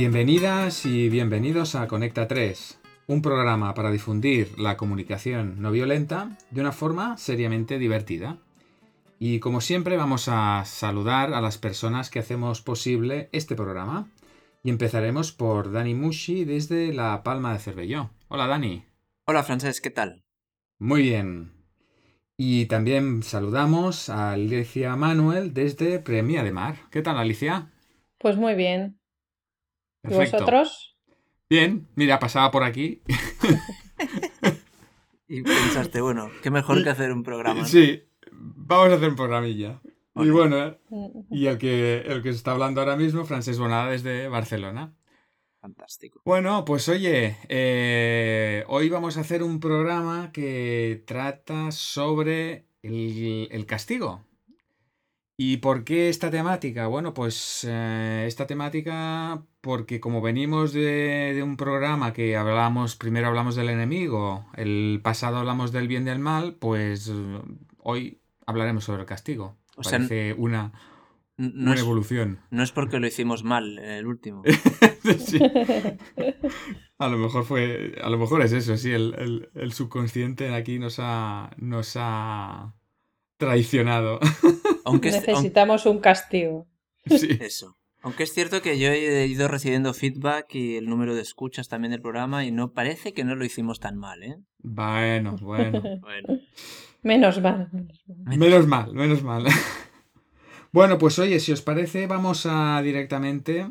Bienvenidas y bienvenidos a Conecta 3, un programa para difundir la comunicación no violenta de una forma seriamente divertida. Y como siempre vamos a saludar a las personas que hacemos posible este programa. Y empezaremos por Dani Mushi desde La Palma de Cervelló. Hola Dani. Hola Francés, ¿qué tal? Muy bien. Y también saludamos a Alicia Manuel desde Premia de Mar. ¿Qué tal Alicia? Pues muy bien. ¿Y vosotros? Bien, mira, pasaba por aquí. y pensaste, bueno, qué mejor que hacer un programa. Sí, vamos a hacer un programilla. Y bueno, y el que, el que está hablando ahora mismo, Francés Bonada desde Barcelona. Fantástico. Bueno, pues oye, eh, hoy vamos a hacer un programa que trata sobre el castigo. ¿Y por qué esta temática? Bueno, pues eh, esta temática porque como venimos de, un programa que hablamos, primero hablamos del enemigo, el pasado hablamos del bien y del mal, pues hoy hablaremos sobre el castigo. O Parece una, una evolución. No es porque lo hicimos mal en el último. A lo mejor fue. A lo mejor es eso, sí. El, el subconsciente aquí nos ha. nos ha traicionado. Aunque Necesitamos un castigo. Sí. Eso. Aunque es cierto que yo he ido recibiendo feedback y el número de escuchas también del programa y no parece que no lo hicimos tan mal, ¿eh? Bueno, bueno. Menos mal. Menos mal, menos mal. bueno, pues oye, si os parece, vamos a directamente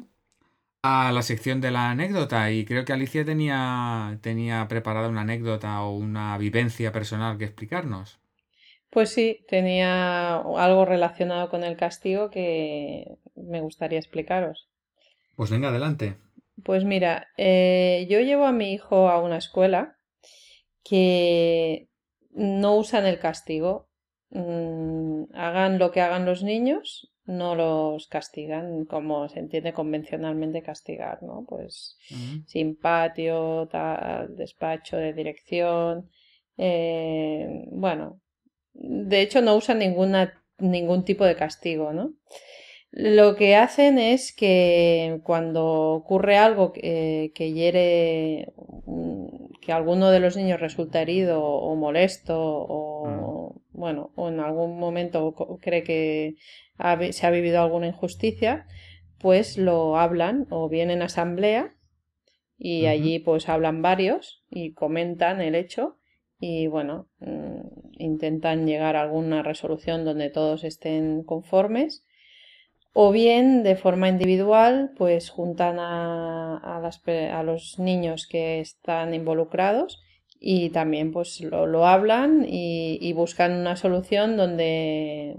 a la sección de la anécdota y creo que Alicia tenía, tenía preparada una anécdota o una vivencia personal que explicarnos. Pues sí, tenía algo relacionado con el castigo que me gustaría explicaros. Pues venga, adelante. Pues mira, eh, yo llevo a mi hijo a una escuela que no usan el castigo. Mm, hagan lo que hagan los niños, no los castigan como se entiende convencionalmente castigar, ¿no? Pues sin patio, tal, despacho de dirección, eh, bueno, de hecho, no usan ninguna, ningún tipo de castigo, ¿no? Lo que hacen es que cuando ocurre algo que, que hiere, que alguno de los niños resulta herido o molesto o, mm. bueno, o en algún momento cree que se ha vivido alguna injusticia, pues lo hablan o vienen a asamblea y allí pues hablan varios y comentan el hecho y bueno, mm, intentan llegar a alguna resolución donde todos estén conformes o bien de forma individual pues juntan a, a, los niños que están involucrados y también pues lo, hablan y, buscan una solución donde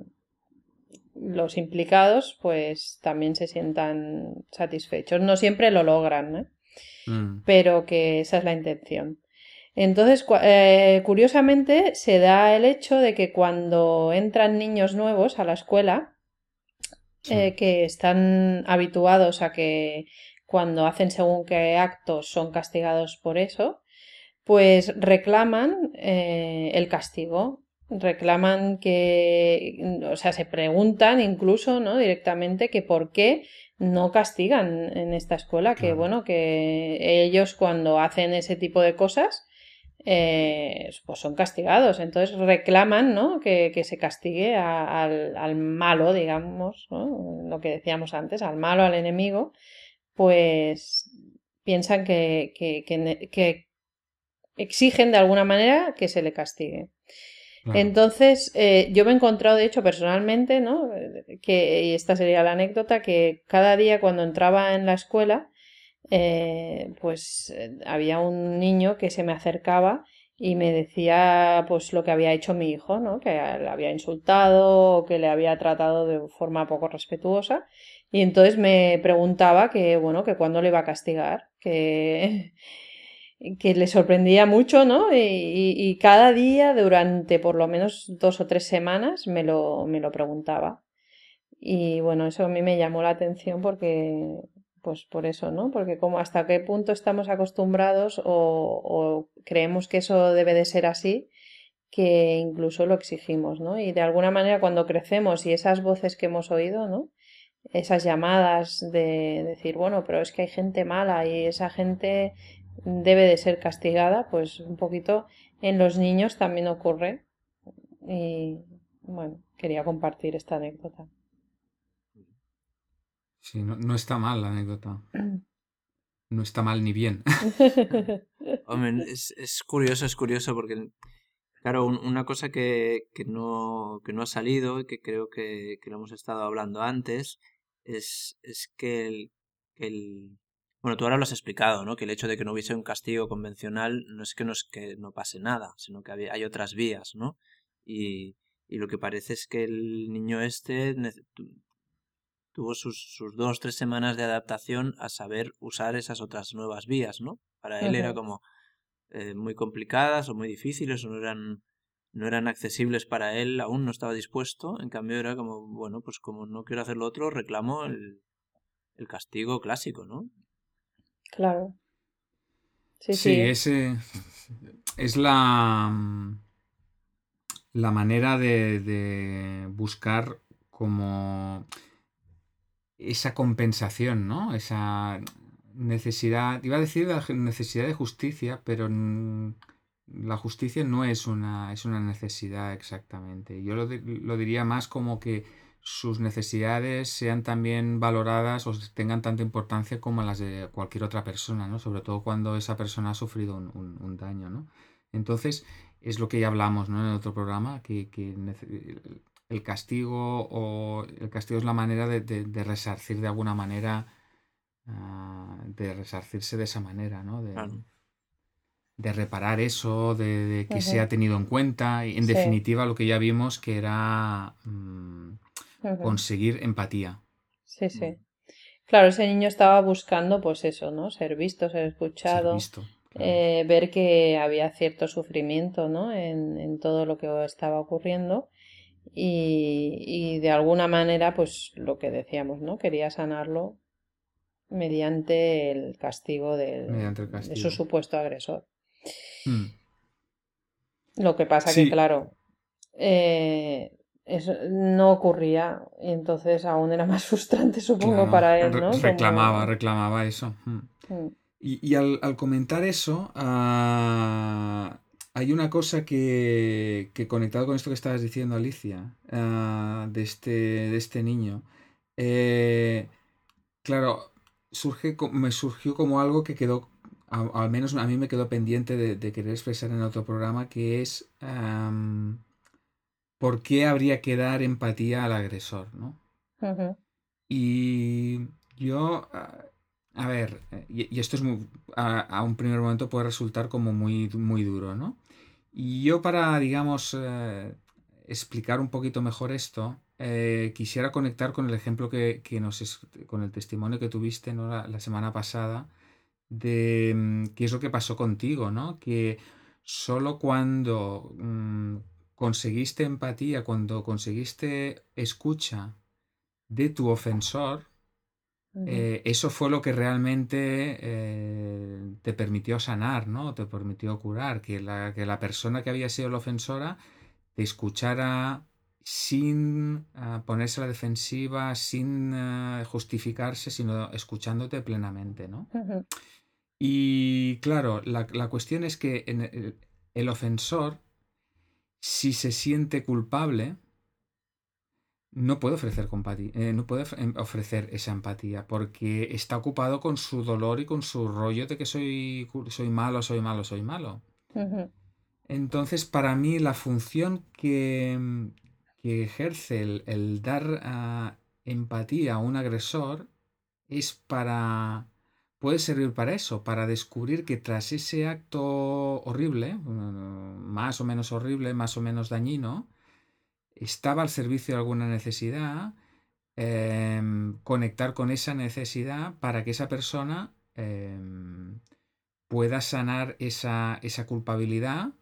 los implicados pues también se sientan satisfechos. No siempre lo logran, ¿eh? mm. pero que esa es la intención. Entonces, eh, curiosamente, se da el hecho de que cuando entran niños nuevos a la escuela, eh, que están habituados a que cuando hacen según qué actos son castigados por eso, pues reclaman eh, el castigo, reclaman que, o sea, se preguntan incluso, ¿no? Directamente que por qué no castigan en esta escuela, que bueno, que ellos cuando hacen ese tipo de cosas, eh, pues son castigados. Entonces reclaman ¿no? que, se castigue al, malo, digamos, lo que decíamos antes, al malo, al enemigo, pues piensan que, que, exigen de alguna manera que se le castigue. Entonces, eh, yo me he encontrado, de hecho, personalmente, ¿no? Que, y esta sería la anécdota, que cada día cuando entraba en la escuela, eh, pues eh, había un niño que se me acercaba y me decía pues lo que había hecho mi hijo, ¿no? Que le había insultado que le había tratado de forma poco respetuosa y entonces me preguntaba que bueno, que cuándo le iba a castigar, que que le sorprendía mucho, ¿no? Y, y, cada día durante por lo menos dos o tres semanas me lo, me lo preguntaba. Y bueno, eso a mí me llamó la atención porque pues por eso, ¿no? Porque como hasta qué punto estamos acostumbrados o, creemos que eso debe de ser así, que incluso lo exigimos, ¿no? Y de alguna manera cuando crecemos y esas voces que hemos oído, ¿no? esas llamadas de decir, bueno, pero es que hay gente mala y esa gente debe de ser castigada, pues un poquito en los niños también ocurre. Y bueno, quería compartir esta anécdota. Sí, no, está mal la anécdota. No está mal ni bien. Hombre, es, curioso, es curioso porque, claro, una cosa que, no, que no ha salido y que creo que, lo hemos estado hablando antes es, es que el, el, Bueno, tú ahora lo has explicado, ¿no? Que el hecho de que no hubiese un castigo convencional no es que no, es que no pase nada, sino que hay otras vías, ¿no? Y, y lo que parece es que el niño este tuvo sus, sus dos, tres semanas de adaptación a saber usar esas otras nuevas vías, ¿no? Para él era como eh, muy complicadas o muy difíciles o no eran, no eran accesibles para él, aún no estaba dispuesto, en cambio era como, bueno, pues como no quiero hacer lo otro, reclamo el, el castigo clásico, ¿no? Claro. Sí, sí, ese es la, la manera de, de buscar como esa compensación, ¿no? Esa necesidad, iba a decir la necesidad de justicia, pero la justicia no es una, es una necesidad exactamente. Yo lo, lo, diría más como que sus necesidades sean también valoradas o tengan tanta importancia como las de cualquier otra persona, ¿no? Sobre todo cuando esa persona ha sufrido un, un, daño, ¿no? Entonces, es lo que ya hablamos ¿no? en otro programa, que, que el castigo o el castigo es la manera de, resarcir de alguna manera, ah, de resarcirse de esa manera, ¿no? De, reparar eso, de, que se ha tenido en cuenta. Y en definitiva, lo que ya vimos que era mm, conseguir empatía. Sí, sí. Mm. Claro, ese niño estaba buscando, pues eso, ¿no? Ser visto, ser escuchado. Eh, ver que había cierto sufrimiento, ¿no? En, en todo lo que estaba ocurriendo y, de alguna manera, pues lo que decíamos, ¿no? Quería sanarlo mediante el castigo, de su supuesto agresor. Hmm. Lo que pasa que, claro, eh, eso no ocurría y entonces aún era más frustrante, supongo, para él, ¿no? Reclamaba, reclamaba eso. Hmm. Hmm. Y, al, comentar eso, uh, hay una cosa que, que, conectado con esto que estabas diciendo, Alicia, ah, de, este, de este niño, eh, claro, surge, me surgió como algo que quedó, al menos a mí me quedó pendiente de, querer expresar en otro programa, que es por qué habría que dar empatía al agresor, ¿no? Y yo, ah, a ver, y, esto es a, un primer momento puede resultar como muy, muy duro, ¿no? Y yo para, digamos, eh, explicar un poquito mejor esto, eh, quisiera conectar con el ejemplo que, nos es, con el testimonio que tuviste ¿no? la, semana pasada de mm, qué es lo que pasó contigo, ¿no? Que solo cuando mm, conseguiste empatía, cuando conseguiste escucha de tu ofensor, eh, eso fue lo que realmente eh, te permitió sanar, ¿no? Te permitió curar, que la, que la persona que había sido la ofensora te escuchara sin ah, ponerse a la defensiva, sin ah, justificarse, sino escuchándote plenamente, ¿no? Y claro, la, cuestión es que en el ofensor, si se siente culpable, no puede ofrecer eh, no puede em, ofrecer esa empatía porque está ocupado con su dolor y con su rollo de que soy, soy malo, soy malo, soy malo. Entonces, para mí, la función que, que ejerce el, dar ah, empatía a un agresor es para. puede servir para eso, para descubrir que tras ese acto horrible, mm, más o menos horrible, más o menos dañino, estaba al servicio de alguna necesidad, em, conectar con esa necesidad para que esa persona em, pueda sanar esa, esa, culpabilidad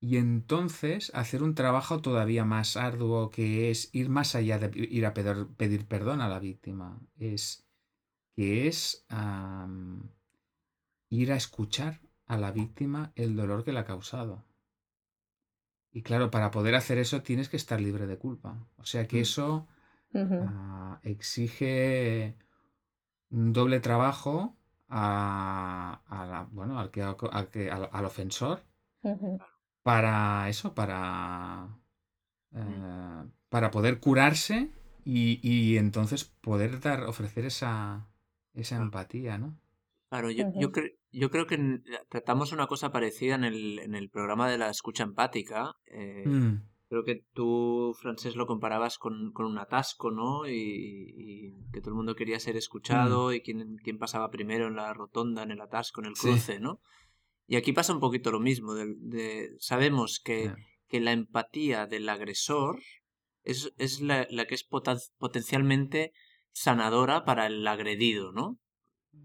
y entonces hacer un trabajo todavía más arduo que es ir más allá de ir a pedir, perdón a la víctima, es que es ir a escuchar a la víctima el dolor que le ha causado. Y claro, para poder hacer eso tienes que estar libre de culpa. O sea que mm. eso ah, exige un doble trabajo a, bueno, al, que, al, ofensor para eso, para, eh, para poder curarse y, entonces poder dar, ofrecer esa, esa empatía, ¿no? Claro, yo, yo, yo creo que tratamos una cosa parecida en el, en el programa de la escucha empática. Eh, mm. Creo que tú, Francés, lo comparabas con, con un atasco, ¿no? Y, que todo el mundo quería ser escuchado mm. y quién, quién, pasaba primero en la rotonda, en el atasco, en el cruce, ¿no? Y aquí pasa un poquito lo mismo. De, sabemos que, que, la empatía del agresor es, es la, la, que es potencialmente sanadora para el agredido, ¿no?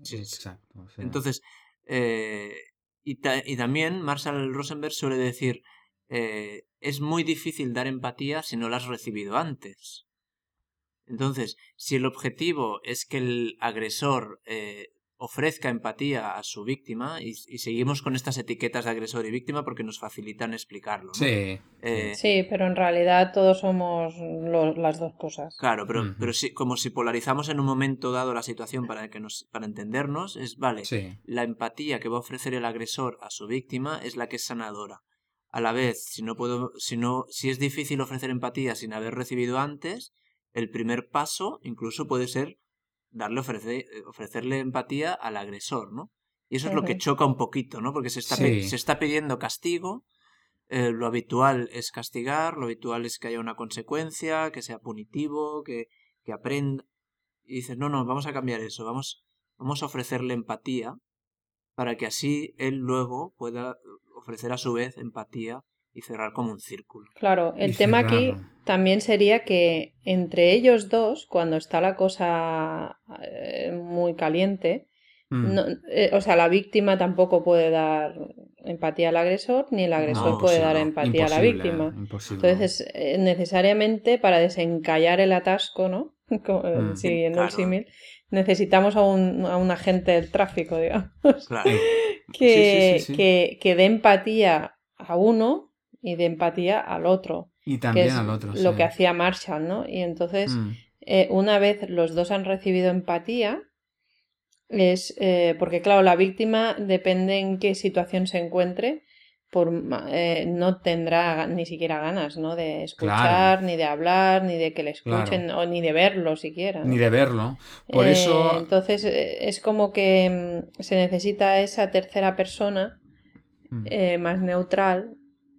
Sí, exacto. Entonces, eh, y, y, también Marshall Rosenberg suele decir, eh, es muy difícil dar empatía si no la has recibido antes. Entonces, si el objetivo es que el agresor eh, ofrezca empatía a su víctima y, seguimos con estas etiquetas de agresor y víctima porque nos facilitan explicarlo. Sí. Eh, sí, pero en realidad todos somos las dos cosas. Claro, pero, pero sí, como si polarizamos en un momento dado la situación para, que nos, para entendernos, es, vale, la empatía que va a ofrecer el agresor a su víctima es la que es sanadora a la vez, si no puedo, si no, si es difícil ofrecer empatía sin haber recibido antes, el primer paso incluso puede ser darle ofrecer, ofrecerle empatía al agresor, ¿no? Y eso es lo que choca un poquito, ¿no? Porque se está, se está pidiendo castigo, eh, lo habitual es castigar, lo habitual es que haya una consecuencia, que sea punitivo, que, que aprenda. Y dices, no, no, vamos a cambiar eso, vamos, vamos a ofrecerle empatía para que así él luego pueda ofrecer a su vez empatía y cerrar como un círculo. Claro, el tema aquí también sería que entre ellos dos, cuando está la cosa eh, muy caliente, mm. eh, o sea, la víctima tampoco puede dar empatía al agresor, ni el agresor puede dar empatía a la víctima. Entonces, eh, necesariamente para desencallar el atasco, ¿no? Mm. Siguiendo el símil, necesitamos a un, a un, agente del tráfico, digamos. Claro. que, que, dé empatía a uno y de empatía al otro. Y también al otro. Lo que hacía Marshall, ¿no? Y entonces, mm. eh, una vez los dos han recibido empatía, es eh, porque, claro, la víctima depende en qué situación se encuentre. Por, eh, no tendrá ni siquiera ganas ¿no? de escuchar, ni de hablar, ni de que le escuchen, o ni de verlo siquiera. Ni de verlo. Por eso. Entonces es como que mm, se necesita esa tercera persona mm. más neutral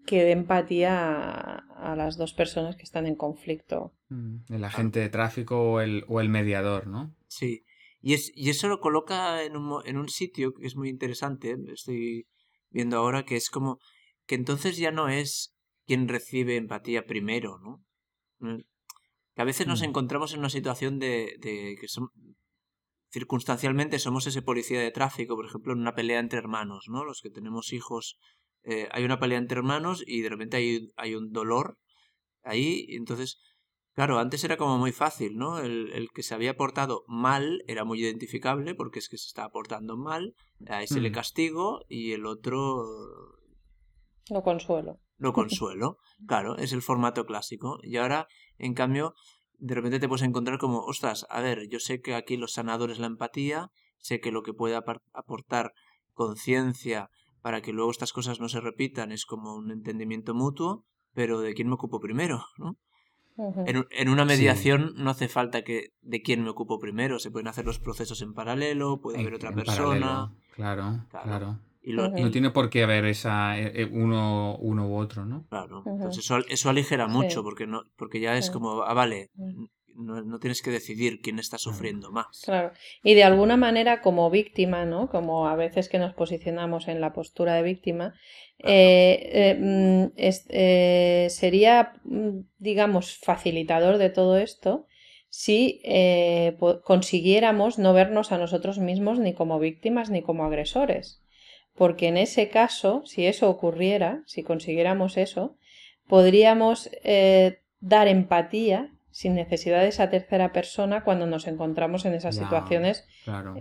que dé empatía a, las dos personas que están en conflicto. Mm, el agente de tráfico o el, o el mediador, ¿no? Sí. Y, es, y eso lo coloca en un, en un sitio que es muy interesante, estoy viendo ahora, que es como que entonces ya no es quien recibe empatía primero, ¿no? Mm, que a veces nos mm. encontramos en una situación de, de que son, circunstancialmente somos ese policía de tráfico, por ejemplo, en una pelea entre hermanos, ¿no? Los que tenemos hijos eh, hay una pelea entre hermanos y de repente hay, hay un dolor ahí, y entonces, claro, antes era como muy fácil, ¿no? El, el, que se había portado mal era muy identificable porque es que se estaba portando mal, a ese le mm. castigo y el otro... Lo consuelo. Lo consuelo, claro, es el formato clásico. Y ahora, en cambio, de repente te puedes encontrar como, ostras, a ver, yo sé que aquí los sanadores la empatía, sé que lo que puede aportar conciencia para que luego estas cosas no se repitan es como un entendimiento mutuo, pero ¿de quién me ocupo primero? ¿no? en, una mediación no hace falta que de quién me ocupo primero, se pueden hacer los procesos en paralelo, puede haber otra persona. Claro, claro. Y No tiene por qué haber esa eh, eh, uno, uno u otro, ¿no? Claro. Entonces eso, eso aligera mucho, porque no, porque ya es como, ah, vale, no, tienes que decidir quién está sufriendo más. Claro. Y de alguna manera, como víctima, ¿no? Como a veces que nos posicionamos en la postura de víctima, eh, eh, mm, eh, sería, mm, digamos, facilitador de todo esto si consiguiéramos no vernos a nosotros mismos ni como víctimas ni como agresores. Porque en ese caso, si eso ocurriera, si consiguiéramos eso, podríamos dar empatía sin necesidad de esa tercera persona cuando nos encontramos en esas situaciones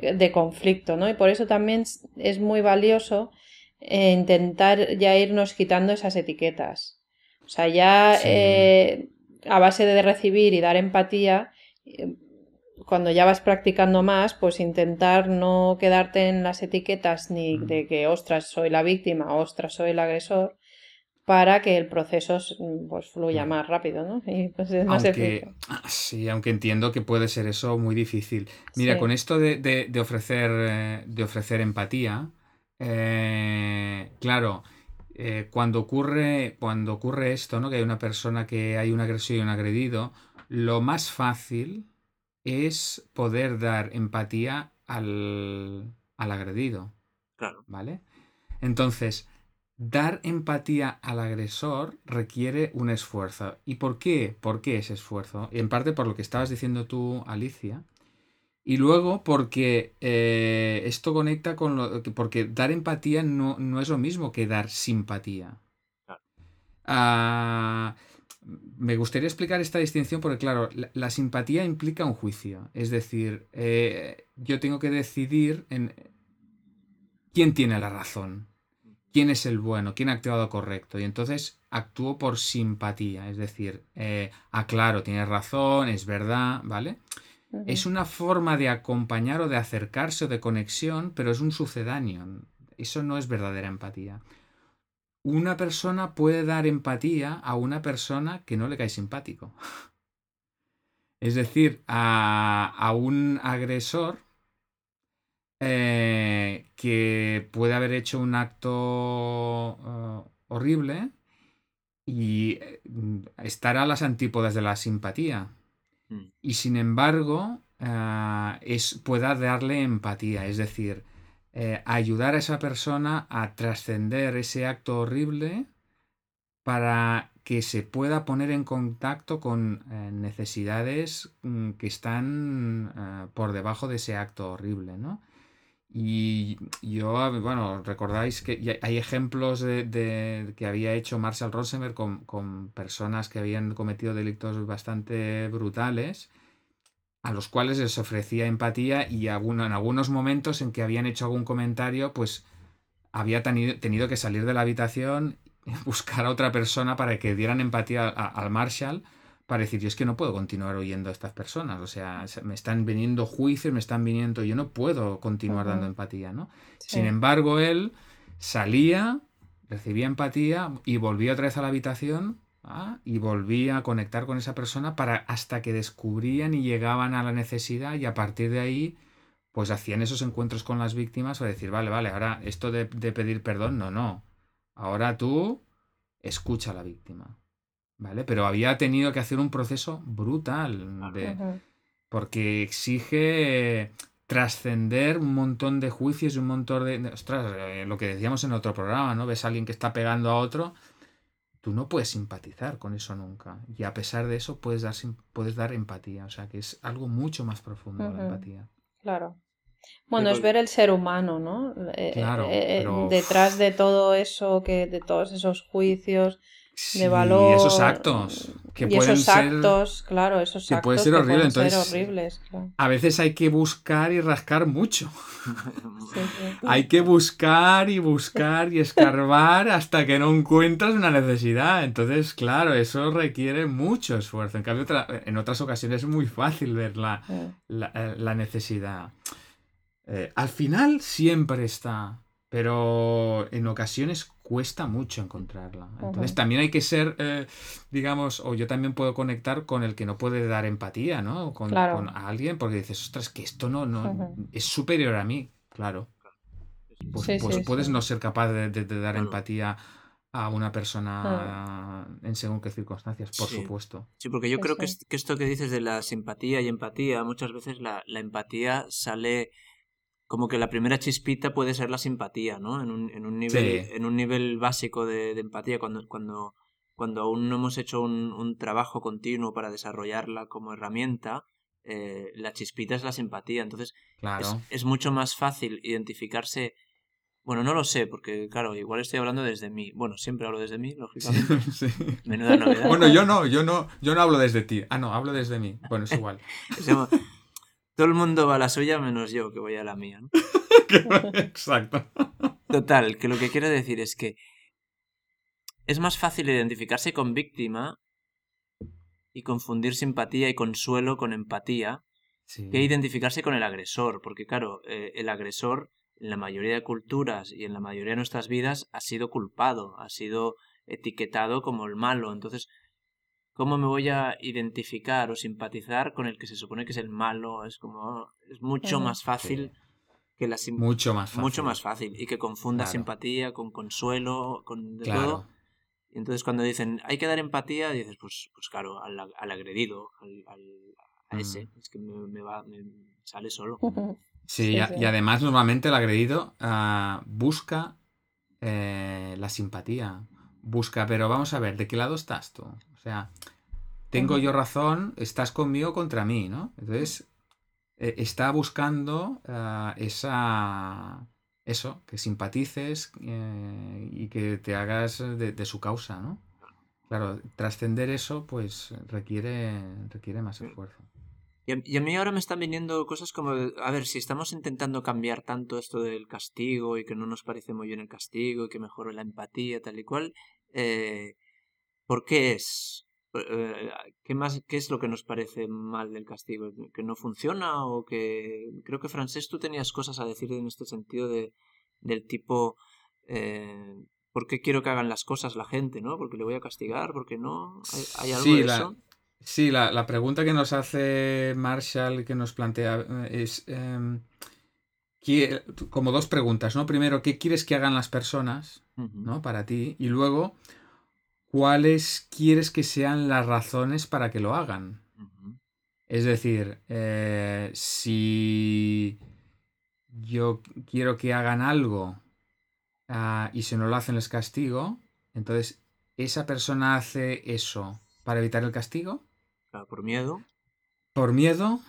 eh, de conflicto, ¿no? Y por eso también es muy valioso eh, intentar ya irnos quitando esas etiquetas. O sea, ya eh, a base de recibir y dar empatía, eh, cuando ya vas practicando más, pues intentar no quedarte en las etiquetas ni Mm. de que, ostras, soy la víctima, ostras, soy el agresor, para que el proceso pues, fluya Mm. más rápido, ¿no? Y pues es más Aunque, ah, sí, aunque entiendo que puede ser eso muy difícil. Mira, Sí. con esto de, de- de ofrecer, eh, de ofrecer empatía, eh, claro, eh, cuando ocurre, cuando ocurre esto, ¿no? Que hay una persona que hay un agresor y un agredido, lo más fácil es poder dar empatía al, al agredido. Claro. ¿Vale? Entonces, dar empatía al agresor requiere un esfuerzo. ¿Y por qué? ¿Por qué ese esfuerzo? En parte por lo que estabas diciendo tú, Alicia. Y luego porque eh, esto conecta con lo que. Porque dar empatía no, no es lo mismo que dar simpatía. Ah, me gustaría explicar esta distinción porque, claro, la, la simpatía implica un juicio. Es decir, eh, yo tengo que decidir en quién tiene la razón, quién es el bueno, quién ha actuado correcto. Y entonces actúo por simpatía. Es decir, eh, ah, claro, tienes razón, es verdad, ¿vale? Es una forma de acompañar o de acercarse o de conexión, pero es un sucedáneo. Eso no es verdadera empatía. Una persona puede dar empatía a una persona que no le cae simpático. Es decir, a, a un agresor eh, que puede haber hecho un acto eh, horrible y eh, estar a las antípodas de la simpatía Mm. y sin embargo es, pueda darle empatía, es decir, eh, ayudar a esa persona a trascender ese acto horrible para que se pueda poner en contacto con eh, necesidades mm, que están por debajo de ese acto horrible, ¿no? Y yo, bueno, recordáis que hay ejemplos de, que había hecho Marshall Rosenberg con, con personas que habían cometido delitos bastante brutales, a los cuales les ofrecía empatía y alguno- en algunos momentos en que habían hecho algún comentario, pues había tenido, tenido que salir de la habitación, buscar a otra persona para que dieran empatía al Marshall, para decir, yo es que no puedo continuar oyendo a estas personas, o sea, se- me están viniendo juicios, me están viniendo, yo no puedo continuar dando empatía, ¿no? Sí. Sin embargo, él salía, recibía empatía y volvía otra vez a la habitación ¿ah? y volvía a conectar con esa persona para hasta que descubrían y llegaban a la necesidad y a partir de ahí pues hacían esos encuentros con las víctimas para decir, vale, vale, ahora esto de, de pedir perdón, no, no. Ahora tú escucha a la víctima. ¿Vale? Pero había tenido que hacer un proceso brutal de, porque exige trascender un montón de juicios y un montón de, de- ostras, eh, lo que decíamos en otro programa, ¿no? Ves a alguien que está pegando a otro, tú no puedes simpatizar con eso nunca. Y a pesar de eso puedes dar, sim- puedes dar empatía. O sea, que es algo mucho más profundo la empatía. Claro. Bueno, es ver el ser humano, ¿no? Eh, Claro, eh, eh, pero- detrás de todo eso, que de todos esos juicios Sí, de valor esos actos que y pueden esos ser... actos, claro, esos que actos puede ser que horrible, pueden ser entonces- horribles, claro. A veces hay que buscar y rascar mucho. Sí, sí. Hay que buscar y buscar y escarbar hasta que no encuentras una necesidad. Entonces, claro, eso requiere mucho esfuerzo. En cambio, otra- en otras ocasiones es muy fácil ver la, la, eh, la necesidad. Eh, al final siempre está, pero en ocasiones cuesta mucho encontrarla. Entonces también hay que ser, eh, digamos, o yo también puedo conectar con el que no puede dar empatía, ¿no? Con, Claro. con alguien, porque dices, ostras, que esto no, no es superior a mí, claro. Pues, Sí, pues sí, puedes sí. no ser capaz de, de- de dar Claro. empatía a una persona en según qué circunstancias, por Sí. supuesto. Sí, porque yo creo que, es- que esto que dices de la simpatía y empatía, muchas veces la, la empatía sale como que la primera chispita puede ser la simpatía, ¿no? En un, en un nivel, Sí. en un nivel básico de, de empatía, cuando, cuando, cuando aún no hemos hecho un, un trabajo continuo para desarrollarla como herramienta, eh, la chispita es la simpatía. Entonces, es, Claro. es mucho más fácil identificarse. Bueno, no lo sé, porque claro, igual estoy hablando desde mí. Bueno, siempre hablo desde mí, lógicamente. Sí. Menuda novedad. Bueno, yo no, yo no, yo no hablo desde ti. Ah, no, hablo desde mí. Bueno, es igual. Todo el mundo va a la suya menos yo, que voy a la mía. ¿no? Exacto. Total, que lo que quiero decir es que es más fácil identificarse con víctima y confundir simpatía y consuelo con empatía que identificarse con el agresor, porque claro, eh, el agresor en la mayoría de culturas y en la mayoría de nuestras vidas ha sido culpado, ha sido etiquetado como el malo. Entonces, ¿cómo me voy a identificar o simpatizar con el que se supone que es el malo? Es como, es mucho más fácil que la Mucho más fácil. Mucho más fácil. Y que confunda simpatía con consuelo, con de todo. Y entonces cuando dicen, hay que dar empatía, dices, pues, pues claro, al, agredido, al, a ese. Mm. Es que me, va, me sale solo. Sí, y, además normalmente el agredido ah, busca eh, la simpatía. Busca, pero vamos a ver, ¿de qué lado estás tú? O sea, tengo yo razón, estás conmigo contra mí, ¿no? Entonces, eh, está buscando ah, esa eso, que simpatices eh, y que te hagas de, su causa, ¿no? Claro, trascender eso, pues requiere, requiere más esfuerzo. Y a, mí ahora me están viniendo cosas como, a ver, si estamos intentando cambiar tanto esto del castigo y que no nos parece muy bien el castigo y que mejore la empatía, tal y cual, eh, ¿por qué es? Eh, ¿Qué, más, ¿Qué es lo que nos parece mal del castigo? ¿Que no funciona? O que creo que Francés tú tenías cosas a decir en este sentido de, del tipo... Eh, ¿Por qué quiero que hagan las cosas la gente? ¿no? ¿Porque le voy a castigar? ¿Porque no? ¿Hay, algo de eso? Sí, la, pregunta que nos hace Marshall, que nos plantea, eh, es em, como dos preguntas, ¿no? Primero, ¿qué quieres que hagan las personas, ¿no? Para ti. Y luego, ¿cuáles quieres que sean las razones para que lo hagan? Es decir, eh, si yo quiero que hagan algo ah, y si no lo hacen les castigo, entonces, ¿esa persona hace eso para evitar el castigo? por miedo. Por miedo,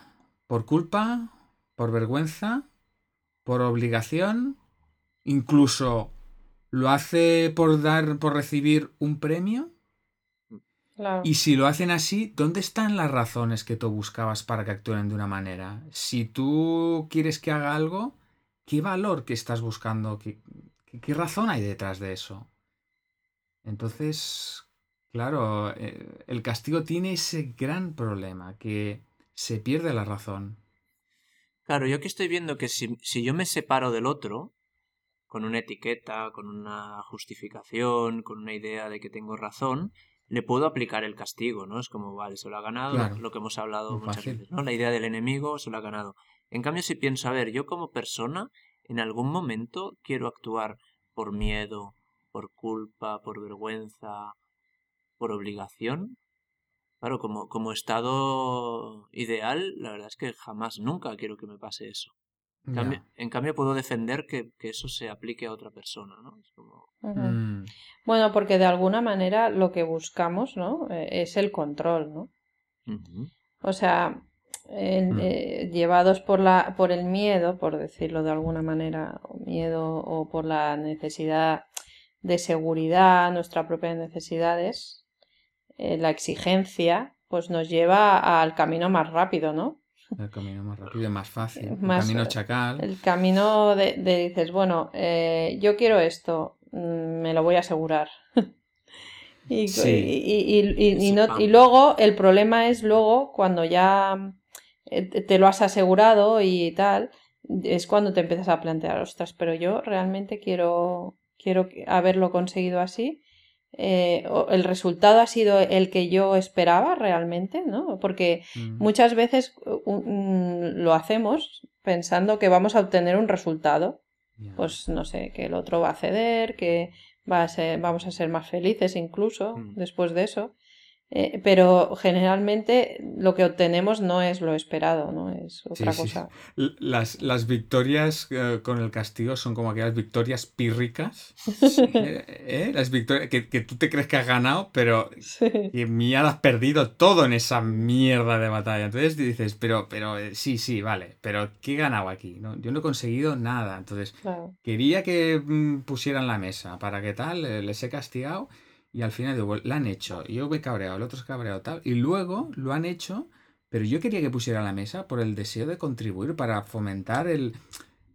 por culpa, por vergüenza, por obligación, incluso lo hace por dar, por recibir un premio. Y si lo hacen así, ¿dónde están las razones que tú buscabas para que actúen de una manera? Si tú quieres que haga algo, ¿qué valor que estás buscando? ¿Qué, qué razón hay detrás de eso? Entonces, Claro, eh, el castigo tiene ese gran problema, que se pierde la razón. Claro, yo aquí estoy viendo que si, yo me separo del otro, con una etiqueta, con una justificación, con una idea de que tengo razón, le puedo aplicar el castigo, ¿no? Es como, vale, se lo ha ganado, lo que hemos hablado muchas veces, ¿no? La idea del enemigo se lo ha ganado. En cambio, si pienso, a ver, yo como persona, en algún momento quiero actuar por miedo, por culpa, por vergüenza, por obligación. Claro, como, como estado ideal, la verdad es que jamás, nunca quiero que me pase eso. En, cambio, puedo defender que, eso se aplique a otra persona, ¿no? Mm. Bueno, porque de alguna manera lo que buscamos, ¿no? Eh, es el control, ¿no? O sea, mm. eh, llevados por, la, por el miedo, por decirlo de alguna manera, miedo o por la necesidad de seguridad, nuestras propias necesidades, eh, la exigencia, pues nos lleva al camino más rápido, ¿no? El camino más rápido y más fácil. el camino chacal. El camino de, dices, bueno, eh, yo quiero esto, mm, me lo voy a asegurar. y, y, luego el problema es luego cuando ya eh, te lo has asegurado y tal, es cuando te empiezas a plantear, ostras, pero yo realmente quiero, quiero haberlo conseguido así eh, el resultado ha sido el que yo esperaba realmente, ¿no? Porque mm. muchas veces lo hacemos pensando que vamos a obtener un resultado. Pues no sé, que el otro va a ceder, que va a ser, vamos a ser más felices incluso mm. después de eso. Eh, pero generalmente lo que obtenemos no es lo esperado, ¿no? Es otra cosa. Las, las, victorias eh, con el castigo son como aquellas victorias pírricas. ¿eh? Las victorias que, que, tú te crees que has ganado, pero que mía has perdido todo en esa mierda de batalla. Entonces dices, pero, pero sí, sí, vale, pero ¿qué he ganado aquí? ¿No? Yo no he conseguido nada. Entonces, quería que mm, pusieran la mesa para que tal, les he castigado y al final digo, la han hecho. Yo me he cabreado, el otro se ha cabreado, tal. Y luego lo han hecho, pero yo quería que pusiera la mesa por el deseo de contribuir para fomentar el,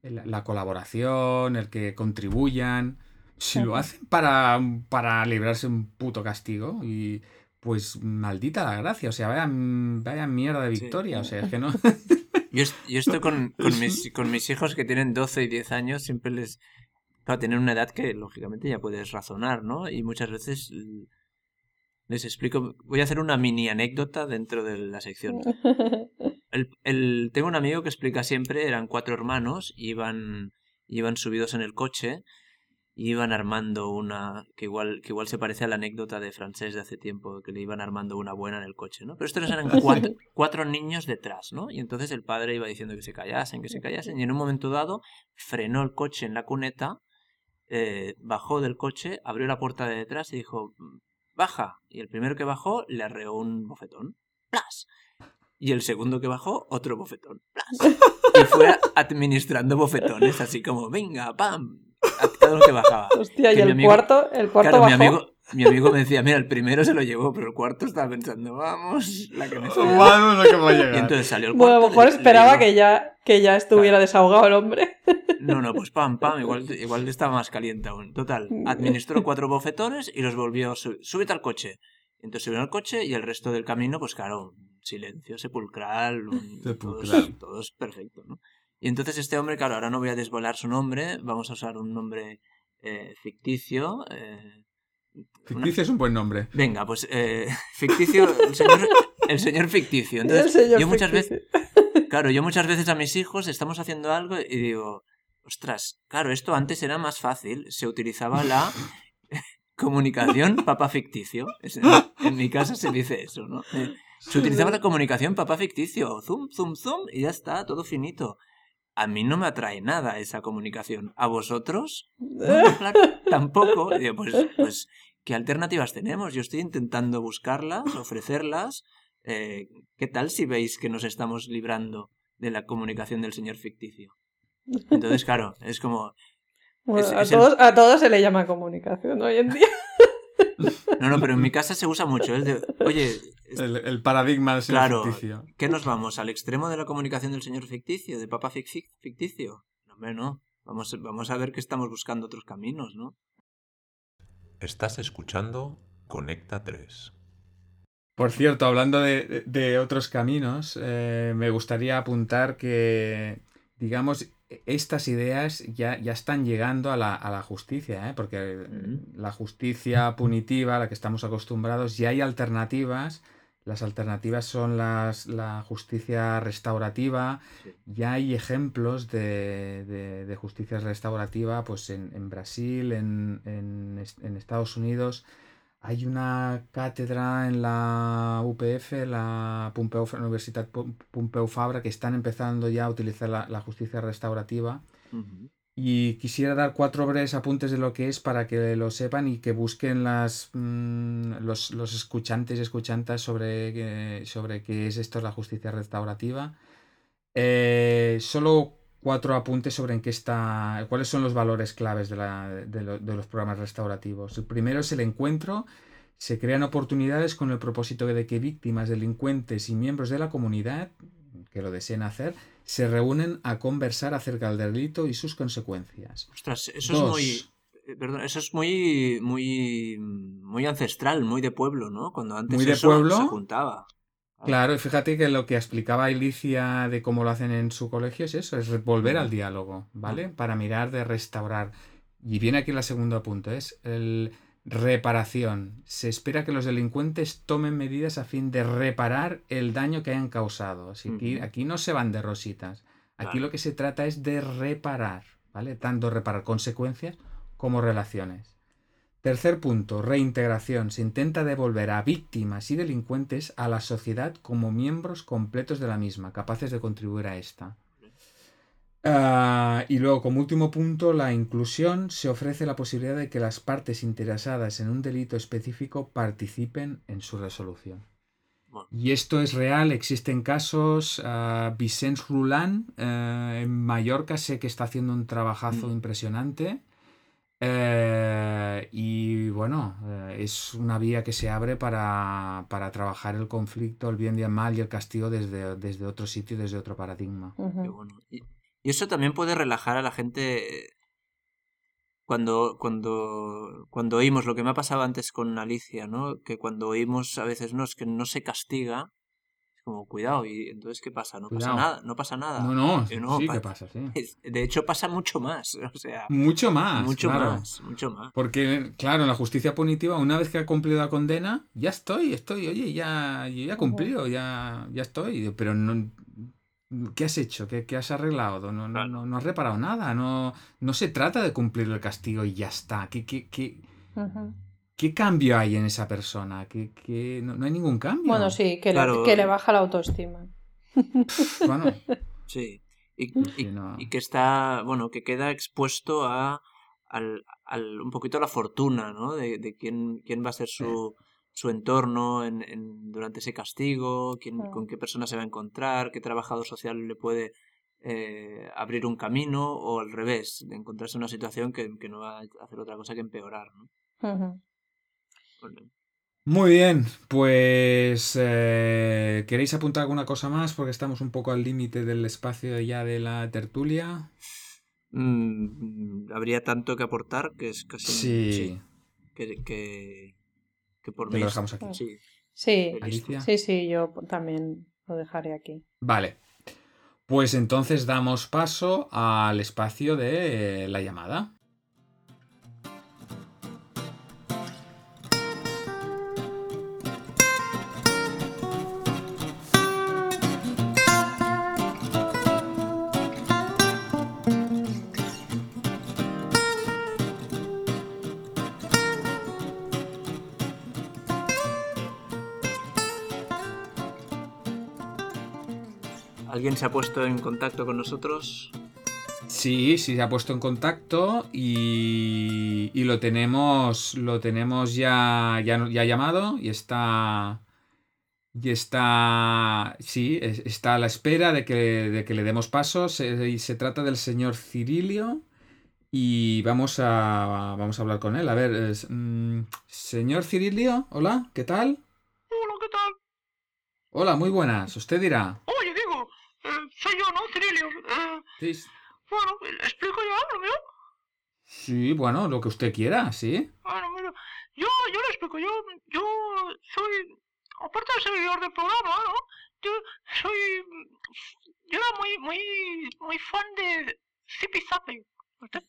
la colaboración, el que contribuyan. Si lo hacen para, para librarse un puto castigo y pues maldita la gracia, o sea, vaya, vaya mierda de victoria, o sea, es que no... yo, yo, estoy con, con, mis, con mis hijos que tienen 12 y 10 años, siempre les... Para tener una edad que lógicamente ya puedes razonar, ¿no? Y muchas veces les explico, voy a hacer una mini anécdota dentro de la sección. El, el, tengo un amigo que explica siempre, eran cuatro hermanos, iban, iban subidos en el coche y iban armando una que igual que igual se parece a la anécdota de francés de hace tiempo que le iban armando una buena en el coche no pero estos eran cuatro, cuatro, niños detrás no y entonces el padre iba diciendo que se callasen que se callasen y en un momento dado frenó el coche en la cuneta eh, bajó del coche abrió la puerta de detrás y dijo baja. Y el primero que bajó le arreó un bofetón. ¡Plas! Y el segundo que bajó, otro bofetón. ¡Plas! Y fue administrando bofetones, así como, venga, pam, a cada uno que bajaba. Hostia, y el cuarto, el cuarto bajó. Mi amigo, mi amigo me decía, mira, el primero se lo llevó, pero el cuarto estaba pensando, vamos, la que me Vamos, la que va a llegar. Y entonces salió el cuarto. Bueno, a lo mejor esperaba que ya, que ya estuviera desahogado el hombre. No, no, pues pam, pam, igual, igual estaba más caliente aún. Total, administró cuatro bofetones y los volvió, súbete al coche. Entonces subieron al coche y el resto del camino, pues claro, silencio sepulcral, sepulcral. Todo, es perfecto, ¿no? Y entonces este hombre, claro, ahora no voy a desvolar su nombre, vamos a usar un nombre eh, ficticio. Eh, ficticio es un buen nombre. Venga, pues eh, ficticio, el señor, el señor ficticio. Entonces, yo muchas veces, claro, yo muchas veces a mis hijos estamos haciendo algo y digo, ostras, claro, esto antes era más fácil, se utilizaba la comunicación papá ficticio. En mi casa se dice eso, ¿no? Se utilizaba la comunicación papá ficticio, zoom, zoom, zoom, y ya está, todo finito. A mí no me atrae nada esa comunicación. ¿A vosotros? claro, tampoco. pues, pues, ¿qué alternativas tenemos? Yo estoy intentando buscarlas, ofrecerlas. Eh, ¿Qué tal si veis que nos estamos librando de la comunicación del señor ficticio? Entonces, claro, es como... a, todos, a todos se le llama comunicación hoy en día. No, no, pero en mi casa se usa mucho el de, oye... El, paradigma del señor claro, ficticio. ¿Qué nos vamos? ¿Al extremo de la comunicación del señor ficticio? ¿De papá ficticio? No, hombre, no. Vamos, vamos a ver que estamos buscando otros caminos, ¿no? Estás escuchando Conecta 3. Por cierto, hablando de, otros caminos, eh, me gustaría apuntar que, digamos, estas ideas ya, ya están llegando a la, a la justicia, ¿eh? porque la justicia punitiva a la que estamos acostumbrados, ya hay alternativas. Las alternativas son las, la justicia restaurativa. Ya hay ejemplos de, de, justicia restaurativa pues en, en Brasil, en, en, en Estados Unidos. Hay una cátedra en la UPF, la Pompeu, Universidad Pompeu Fabra, que están empezando ya a utilizar la, justicia restaurativa. Y quisiera dar cuatro breves apuntes de lo que es para que lo sepan y que busquen las, mm, los, escuchantes y escuchantas sobre, sobre qué es esto la justicia restaurativa. Eh, solo cuatro apuntes sobre en qué está, cuáles son los valores claves de, los programas restaurativos. El primero es el encuentro. Se crean oportunidades con el propósito de que víctimas, delincuentes y miembros de la comunidad que lo deseen hacer se reúnen a conversar acerca del delito y sus consecuencias. Ostras, eso es muy eh, perdón, eso es muy muy muy ancestral, muy de pueblo, ¿no? Cuando antes muy de eso pueblo, se juntaba. Claro, y fíjate que lo que explicaba Alicia de cómo lo hacen en su colegio es eso, es volver al diálogo, ¿vale? Para mirar de restaurar. Y viene aquí el segundo punto, es el reparación. Se espera que los delincuentes tomen medidas a fin de reparar el daño que hayan causado. Así que aquí no se van de rositas. Aquí lo que se trata es de reparar, ¿vale? Tanto reparar consecuencias como relaciones. Tercer punto, reintegración. Se intenta devolver a víctimas y delincuentes a la sociedad como miembros completos de la misma, capaces de contribuir a esta. Ah, y luego, como último punto, la inclusión. Se ofrece la posibilidad de que las partes interesadas en un delito específico participen en su resolución. Y esto es real, existen casos. Uh, Vicente Roland eh, en Mallorca sé que está haciendo un trabajazo mm. impresionante. Eh, y bueno, eh, es una vía que se abre para, trabajar el conflicto, el bien y el mal y el castigo desde, desde otro sitio, desde otro paradigma. y, eso también puede relajar a la gente cuando, cuando, cuando oímos lo que me ha pasado antes con Alicia, ¿no? Que cuando oímos a veces no es que no se castiga, como cuidado, y entonces ¿qué pasa? No pasa nada, no pasa nada. No, no, Eh, no, sí pa- que pasa, sí. De hecho pasa mucho más, o sea, Mucho más. mucho claro. más, mucho más. Porque, claro, en la justicia punitiva, una vez que ha cumplido la condena, ya estoy, estoy, oye, ya, yo ya he cumplido, ya, ya estoy. Pero no, ¿qué has hecho? ¿Qué, qué has arreglado? No, no, no, no has reparado nada. No, no se trata de cumplir el castigo y ya está. ¿Qué, qué, qué. Qué cambio hay en esa persona? ¿Qué, qué- No, no hay ningún cambio. Bueno, sí, que, Claro. le, que le baja la autoestima. Bueno, Sí. Y, sí, y- no. y que está, bueno, que queda expuesto a al, al- un poquito a la fortuna, ¿no? De, de quién, quién va a ser su, su entorno en, en- durante ese castigo, quién, con qué persona se va a encontrar, qué trabajador social le puede eh, abrir un camino, o al revés, de encontrarse en una situación que, que no va a hacer otra cosa que empeorar, ¿no? Muy bien, pues eh, ¿queréis apuntar alguna cosa más? Porque estamos un poco al límite del espacio ya de la tertulia. mm, habría tanto que aportar que es casi... Sí, que, que, que por mí... lo dejamos aquí. Sí, Sí, Alicia. sí, sí, yo también lo dejaré aquí. Vale. Pues entonces damos paso al espacio de la llamada. ¿Alguien se ha puesto en contacto con nosotros? Sí, sí, se ha puesto en contacto y, y lo tenemos, lo tenemos ya, ya, ya llamado y está, y está, sí, es- está a la espera de que, de que le demos paso. Se, y se trata del señor Cirilio y vamos a, vamos a hablar con él. A ver, es, mm, señor Cirilio, hola, ¿qué tal? Hola, ¿qué tal? Hola, muy buenas. Usted dirá. Soy Eh, Sí, bueno, ¿le explico yo lo mío? sí, bueno, lo que usted quiera, sí. Bueno, mira, yo, yo le explico, yo, yo soy, aparte de seguidor del programa, ¿no? Yo soy, yo era muy, muy, muy fan de Zipi Zape. ¿Usted.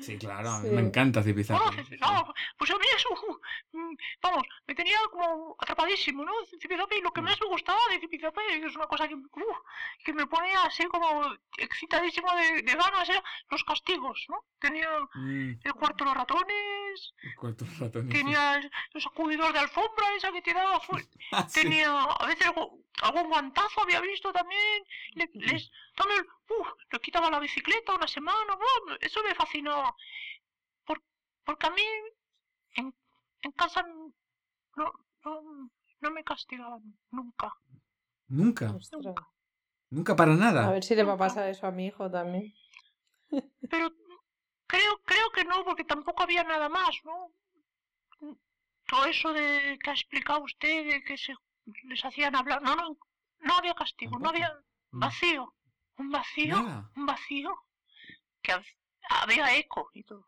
Sí, claro, Sí. me encanta Zipizape. ¿Conoces? No, pues a mí eso, mm, vamos, me tenía como atrapadísimo, ¿no? Zipizape y lo que más me gustaba de Zipizape es una cosa que, uf, que me ponía así como excitadísimo de, de ganas, era los castigos, ¿no? Tenía Mm, el cuarto de los ratones, ¿Cuántos ratones? tenía el, el sacudidor de alfombra, esa que te daba, fu- Ah, sí. tenía a veces algún guantazo había visto también, le- les, también, uf, le quitaba la bicicleta una semana, uf, eso me fascinaba. Por- porque a mí en, en casa no, no, no me castigaban nunca. Nunca, Ostras. nunca para A nada. ver si le va a pasar eso a mi hijo también. Pero creo, creo que no, porque tampoco había nada más, ¿no? Todo eso de que ha explicado usted, de que se les hacían hablar, no, no, no había castigo, no había vacío, un vacío, Nada. un vacío, que había eco y todo.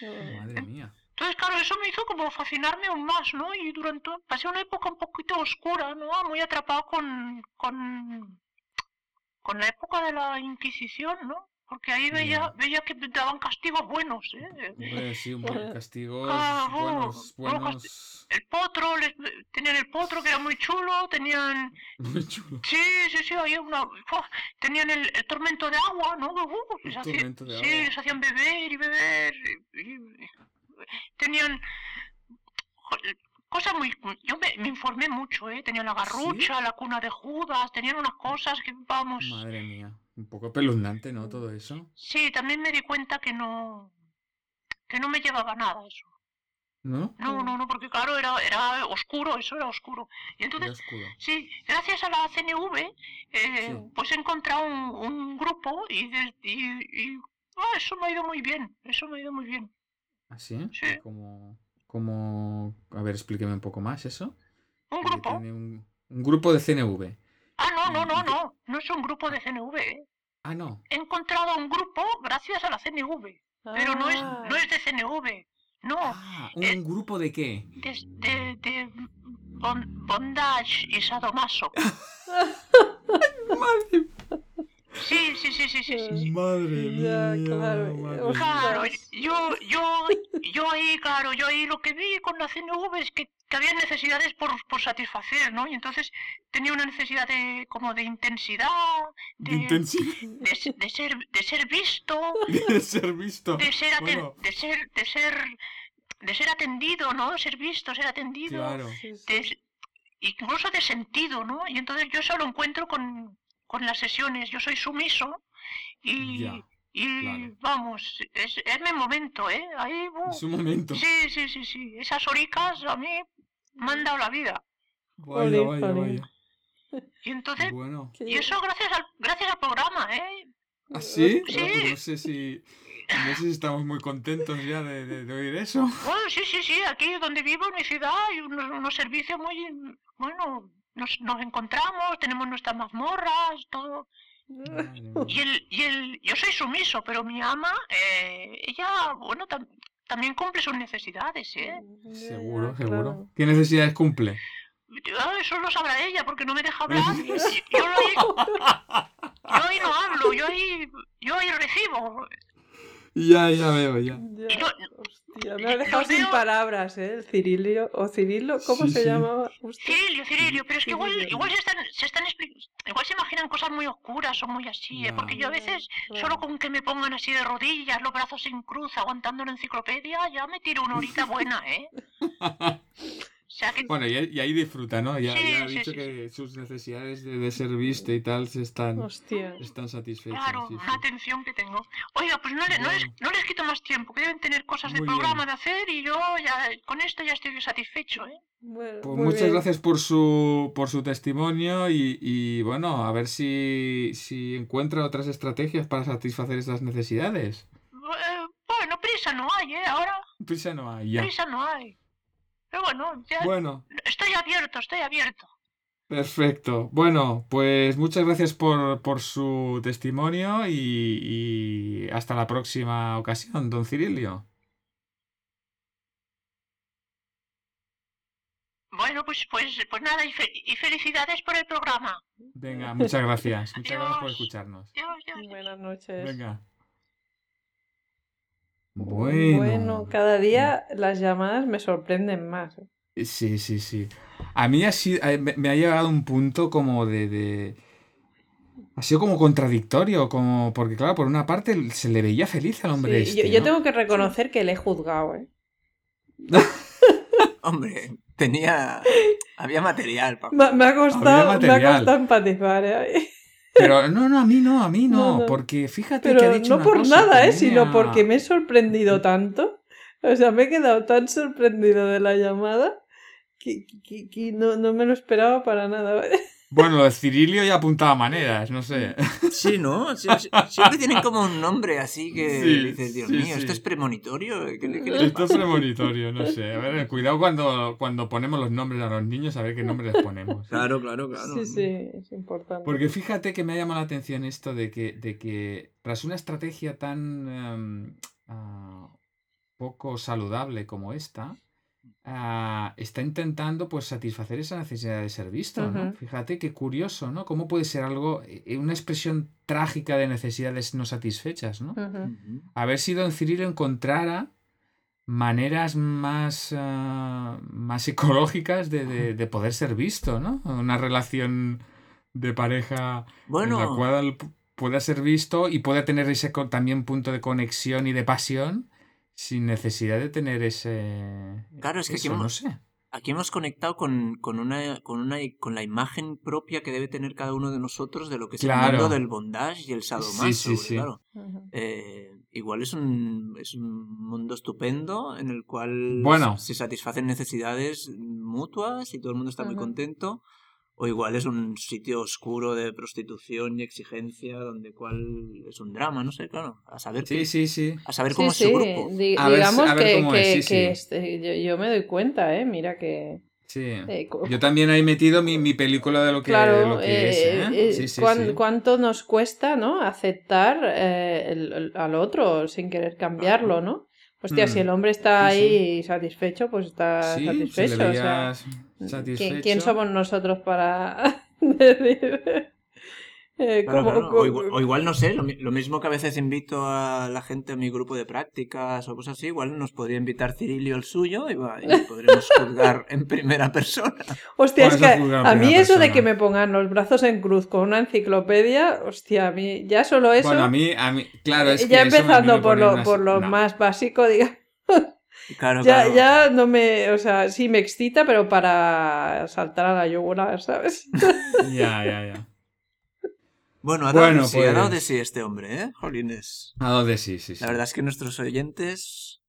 Madre mía. Entonces, claro, eso me hizo como fascinarme aún más, ¿no? Y durante, pasé una época un poquito oscura, ¿no? Muy atrapado con, con, con la época de la Inquisición, ¿no? Porque ahí veía, veía que daban castigos buenos, ¿eh? Hombre, sí, un buen castigo. Ah, buenos, bueno, buenos. El potro, les- tenían el potro que era muy chulo, tenían... Muy chulo. Sí, sí, sí, había una... Tenían el, el tormento de agua, ¿no? Uh, les Un hacía- tormento de sí, agua. les hacían beber y beber. y- y- tenían... Cosas muy... Yo me, me informé mucho, ¿eh? Tenían la garrucha, la cuna de Judas, tenían unas cosas que, vamos... Madre mía. Un poco espeluznante, ¿no? Todo eso. Sí, también me di cuenta que no... Que no me llevaba nada eso. ¿No? No, no, no, porque claro, era, era oscuro, eso era oscuro. Y Era entonces, oscuro. sí, gracias a la CNV, eh, Sí. pues he encontrado un, un grupo y, de- y, y, ah, eso me ha ido muy bien, eso me ha ido muy bien. ¿Así? Sí. Como, como... A ver, explíqueme un poco más eso. ¿Un grupo? un grupo de CNV. Ah, no, no, ¿Y- no, no, no es un grupo de CNV. eh. Ah, no. He encontrado un grupo gracias a la CNV. pero no es, Ah. no es de CNV, no, Ah, Eh, ¿Un grupo de qué? de, de, de bon- bondage y sadomaso. Sí, sí, sí, sí, sí, sí. sí. Madre Ya, claro, ostras. Claro, yo, yo, yo ahí, claro, yo ahí lo que vi con la CNV es que, que había necesidades por, por satisfacer, ¿no? Y entonces tenía una necesidad de, como de intensidad, De de, intensidad de, s- de ser, de ser visto, de ser visto. de ser, aten- Bueno, de ser, de ser, de ser atendido, ¿no? Ser visto, ser atendido, claro. De- incluso de sentido, ¿no? Y entonces yo eso lo encuentro con, con las sesiones. Yo soy sumiso y, Ya, y claro. vamos, es, es mi momento, ¿eh? Ahí, uh, Es un momento. sí, sí, sí, sí. Esas horicas a mí me han dado la vida. Vaya, vaya, vaya. Y entonces, Bueno. Y eso gracias al, gracias al programa, ¿eh? ¿Ah, sí? Sí. Pues no sé si... No sé si estamos muy contentos ya de, de- de oír eso. Bueno, sí, sí, sí, aquí donde vivo, en mi ciudad, hay unos, unos servicios muy, bueno, nos, nos encontramos, tenemos nuestras mazmorras, todo. Y el, y el, yo soy sumiso, pero mi ama, eh, ella, bueno, tam- también cumple sus necesidades, ¿eh? Seguro, seguro. claro. ¿Qué necesidades cumple? Ah, eso lo sabrá ella, porque no me deja hablar. yo, ahí, yo ahí no hablo, yo ahí, yo ahí recibo. Ya, ya veo, ya. Hostia, me ha dejado sin veo- palabras, ¿eh? El Cirilio, o Cirilo, ¿cómo Sí, se sí. llamaba? Hostia. Cirilio, Cirilio, pero es que igual, igual se están, se están expli- igual se imaginan cosas muy oscuras o muy así, ¿eh? Porque yo a veces Claro. solo con que me pongan así de rodillas, los brazos en cruz, aguantando la enciclopedia, ya me tiro una horita buena, ¿eh? O sea que Bueno, y, y ahí disfruta, ¿no? Ya, Sí, ya ha sí, dicho sí, que sus necesidades de, de ser visto y tal se están, Hostia. están satisfechas. Claro, sí. atención que tengo. Oiga, pues no, le- no les, no les quito más tiempo, que deben tener cosas de Muy programa bien. de hacer y yo ya con esto ya estoy satisfecho, ¿eh? Bueno, Pues muchas bien. gracias por su, por su testimonio y, y, bueno, a ver si, si encuentra otras estrategias para satisfacer estas necesidades. Eh, Bueno, prisa no hay, ¿eh? Ahora Prisa no hay, ya. prisa no hay. Pero bueno, ya Bueno, estoy abierto, estoy abierto. perfecto. Bueno, pues muchas gracias por, por su testimonio y, y hasta la próxima ocasión, don Cirilio. Bueno, pues, pues, pues nada, y, fe- y felicidades por el programa. Venga, muchas gracias. Muchas gracias por escucharnos. Dios. Buenas noches. Venga. Bueno. Bueno, cada día las llamadas me sorprenden más. ¿eh? Sí, sí, sí. A mí ha sido- eh, me ha llegado un punto como de, de- Ha sido como contradictorio, como... Porque claro, por una parte se le veía feliz al hombre Sí, este, yo, yo ¿no? tengo que reconocer que le he juzgado, ¿eh? Hombre, tenía. Había material para. Me, me ha costado, me ha costado empatizar, ¿eh? Pero no, no, a mí no, a mí no. No, no. Porque fíjate que ha Pero dicho no una por cosa nada, ¿eh? Sino porque me he sorprendido tanto. O sea, me he quedado tan sorprendido de la llamada que, que- que no, no me lo esperaba para nada. Bueno, lo de Cirilio ya apuntaba maneras, no sé. Sí, ¿no? Sie- sie- Siempre tienen como un nombre así que Sí, dices, Dios sí, mío, sí. ¿esto es premonitorio? ¿Qué, le- qué les Esto es premonitorio, no sé. A ver, cuidado cuando, cuando ponemos los nombres a los niños, a ver qué nombres les ponemos. Claro, claro, claro. Sí, sí, es importante. Porque fíjate que me ha llamado la atención esto de que, de que tras una estrategia tan ah, poco saludable como esta, ah, está intentando pues satisfacer esa necesidad de ser visto, ¿no? Fíjate qué curioso, ¿no? Cómo puede ser algo, eh, una expresión trágica de necesidades no satisfechas, ¿no? Ujú. Ujú. A ver si don Cirilo encontrara maneras más, ah, más ecológicas de, de- de poder ser visto, ¿no? Una relación de pareja Bueno, en la cual pueda ser visto y pueda tener ese co- también punto de conexión y de pasión sin necesidad de tener ese... Claro, es que eso, aquí no hemos- sé. aquí hemos conectado con, con una, con una con la imagen propia que debe tener cada uno de nosotros de lo que es el mundo del bondage y el sadomaso. Sí, sí, claro, eh, igual es un, es un mundo estupendo en el cual Bueno. se, se satisfacen necesidades mutuas y todo el mundo está muy contento. O igual es un sitio oscuro de prostitución y exigencia donde cual es un drama, no sé, claro. A saber, Sí, qué- sí, sí. a saber Sí, cómo es sí, su grupo. di- A ver si- digamos a ver que, cómo es, que- sí, que sí. este, yo, yo me doy cuenta, ¿eh? Mira que, Sí. Eh, Yo también he metido mi, mi película de lo que, Claro, lo que es. eh, ¿eh? eh, Sí, sí, cuán- sí. cuánto nos cuesta, ¿no? Aceptar eh, el- el- al otro sin querer cambiarlo, ¿no? Hostia, Mm, si el hombre está sí, ahí satisfecho, pues está Sí, satisfecho. le o sea, ¿quién, satisfecho. quién somos nosotros para decir eh, Claro, cómo- claro, O, igual, o igual, no sé, lo, mi- lo mismo que a veces invito a la gente a mi grupo de prácticas o cosas así, igual nos podría invitar Cirilio el suyo y, va- y podremos juzgar en primera persona. Hostia, es que a mí eso de que me pongan los brazos en cruz con una enciclopedia, hostia, a mí ya solo eso, Bueno, a mí, a mí, claro, es ya que eso a mí empezando me por lo, por lo no. más básico, diga, Claro, ya, claro. ya no me, o sea, sí me excita, pero para saltar a la yugular, ¿sabes? Ya, ya, ya. Bueno, ha dado, Bueno, de sí, ha dado de sí este hombre, ¿eh? Jolines. A dónde sí, sí, sí. La verdad es que nuestros oyentes...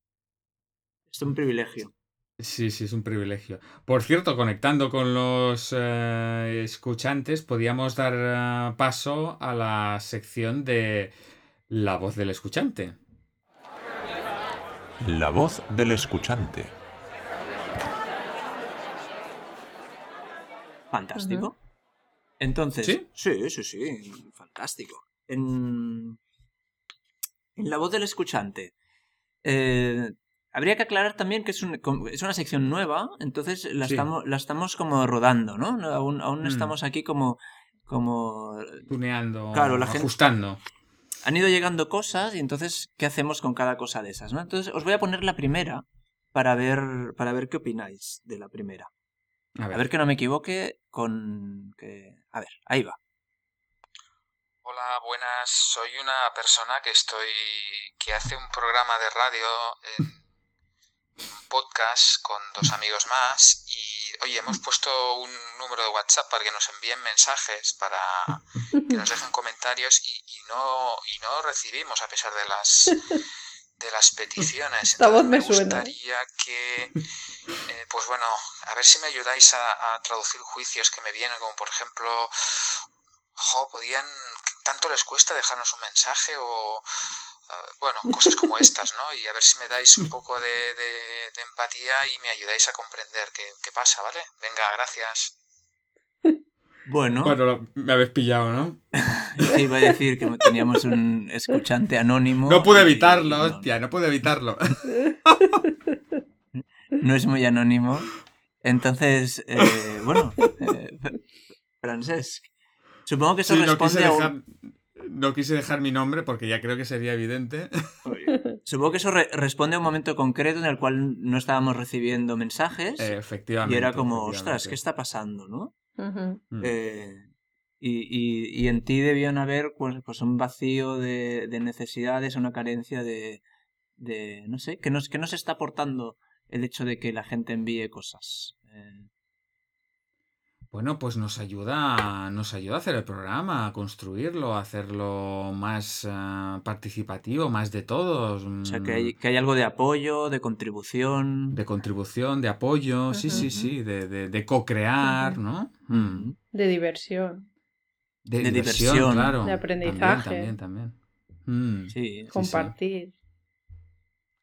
Es un privilegio. Sí, sí, es un privilegio. Por cierto, conectando con los eh, escuchantes, podíamos dar eh, paso a la sección de La voz del escuchante. La voz del escuchante. Fantástico. Entonces, ¿Sí? sí, sí, sí, fantástico. En, en la voz del escuchante. eh, habría que aclarar también que es, un- es una sección nueva, entonces la, Sí. estamos, la estamos como rodando, ¿no? No, Aún, aún Mm. estamos aquí como, como... Tuneando, Claro, la gente- ajustando. Han ido llegando cosas y entonces, ¿qué hacemos con cada cosa de esas? ¿no? Entonces, os voy a poner la primera para ver, para ver qué opináis de la primera. A A ver. ver que no me equivoque con... Que... A ver, ahí va. Hola, buenas. Soy una persona que estoy que hace un programa de radio en un podcast con dos amigos más y oye, hemos puesto un número de WhatsApp para que nos envíen mensajes para que nos dejen comentarios y, y no y no recibimos a pesar de las de las peticiones. Esta voz me suena. gustaría que eh, pues bueno, a ver si me ayudáis a, a traducir juicios que me vienen, como por ejemplo jo, podían, tanto les cuesta dejarnos un mensaje o, eh, bueno, cosas como estas, ¿no? Y a ver si me dais un poco de, de- de empatía y me ayudáis a comprender qué, qué pasa, ¿vale? Venga, gracias. Bueno, Bueno, lo- me habéis pillado, ¿no? iba a decir que teníamos un escuchante anónimo. No pude y- evitarlo, no, hostia, no pude evitarlo. no es muy anónimo. Entonces, eh, bueno, eh, Francesc, supongo que eso Sí, no responde quise, a un- dejar, no quise dejar mi nombre porque ya creo que sería evidente. Supongo que eso re- responde a un momento concreto en el cual no estábamos recibiendo mensajes Eh, efectivamente. y era como, ostras. ¿qué está pasando, no? Mm. Eh, y, y- y en ti debían haber pues, pues un vacío de, de necesidades, una carencia de, de no sé, que nos, que nos está aportando el hecho de que la gente envíe cosas. Eh, Bueno, pues nos ayuda, nos ayuda a hacer el programa, a construirlo, a hacerlo más ah, participativo, más de todos. o sea, mm, que hay, que hay algo de apoyo, de contribución. De contribución, de apoyo, sí, sí, sí, de, de, de co-crear. ¿no? Mm. De diversión. De, De diversión, diversión. claro. De También, aprendizaje. También, también. Mm. Sí, sí, sí.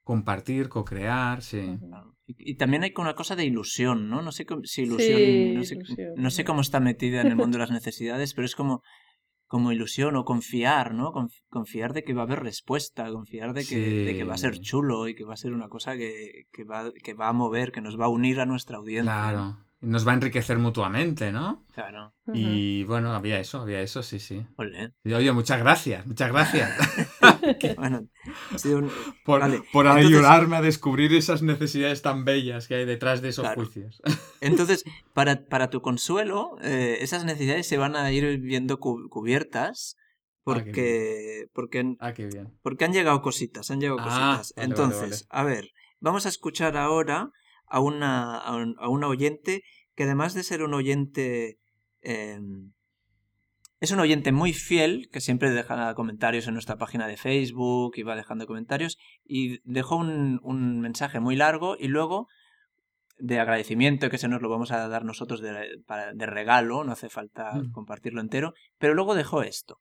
Compartir. Co-crear, sí. Y, y también hay una cosa de ilusión, ¿no? No sé cómo- si ilusión, Sí, no, sé, ilusión, no sé ¿no? cómo está metida en el mundo de las necesidades, pero es como, como ilusión o confiar, ¿no? Conf- Confiar de que va a haber respuesta, confiar de que, de que va a ser chulo y que va a ser una cosa que, que va, que va a mover, que nos va a unir a nuestra audiencia. Claro. Y Nos va a enriquecer mutuamente, ¿no? Claro. Y bueno, había eso, había eso, sí, sí. Y, oye, muchas gracias, muchas gracias Bueno, un- por, Vale, por entonces- ayudarme a descubrir esas necesidades tan bellas que hay detrás de esos Claro. juicios. Entonces, para, para tu consuelo, eh, esas necesidades se van a ir viendo cu- cubiertas Ah, porque, porque Ah, qué bien. Porque han llegado cositas, han llegado Ah, cositas. vale, Entonces, a ver, vamos a escuchar ahora a una, a, un- a una oyente que además de ser un oyente... eh, es un oyente muy fiel, que siempre deja comentarios en nuestra página de Facebook y va dejando comentarios, y dejó un, un mensaje muy largo y luego de agradecimiento, que se nos lo vamos a dar nosotros de, para- de regalo, no hace falta Mm. compartirlo entero, pero luego dejó esto.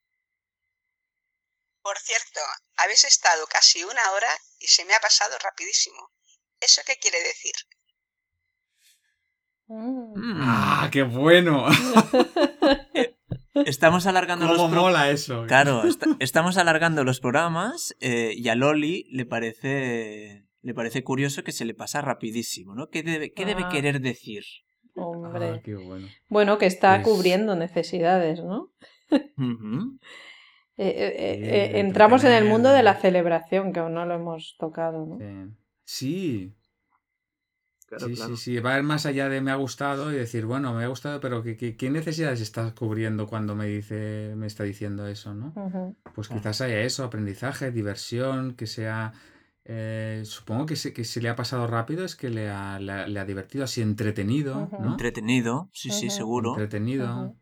Por cierto, habéis estado casi una hora y se me ha pasado rapidísimo. ¿Eso qué quiere decir? Mm. Mm. ¡Ah, qué bueno! Estamos alargando los ¿Cómo pro- mola eso? Claro, est- estamos alargando los programas eh, y a Loli le parece le parece curioso que se le pasa rapidísimo, ¿no? ¿Qué debe, qué debe Ah. querer decir? Hombre. Ah, qué bueno. Bueno, que está Pues- cubriendo necesidades, ¿no? Eh, eh, eh, eh, entramos en el mundo de de- la celebración, que aún no lo hemos tocado, ¿no? Sí. Sí, Claro, sí, claro. sí, sí. Va a ir más allá de me ha gustado y decir, bueno, me ha gustado, pero ¿qué, qué, qué necesidades estás cubriendo cuando me dice, me está diciendo eso, ¿no? Pues quizás haya eso, aprendizaje, diversión, que sea... eh, supongo que, se, que si le ha pasado rápido es que le ha, le ha- le ha divertido, así entretenido. ¿no? Entretenido, sí, sí, seguro. Entretenido.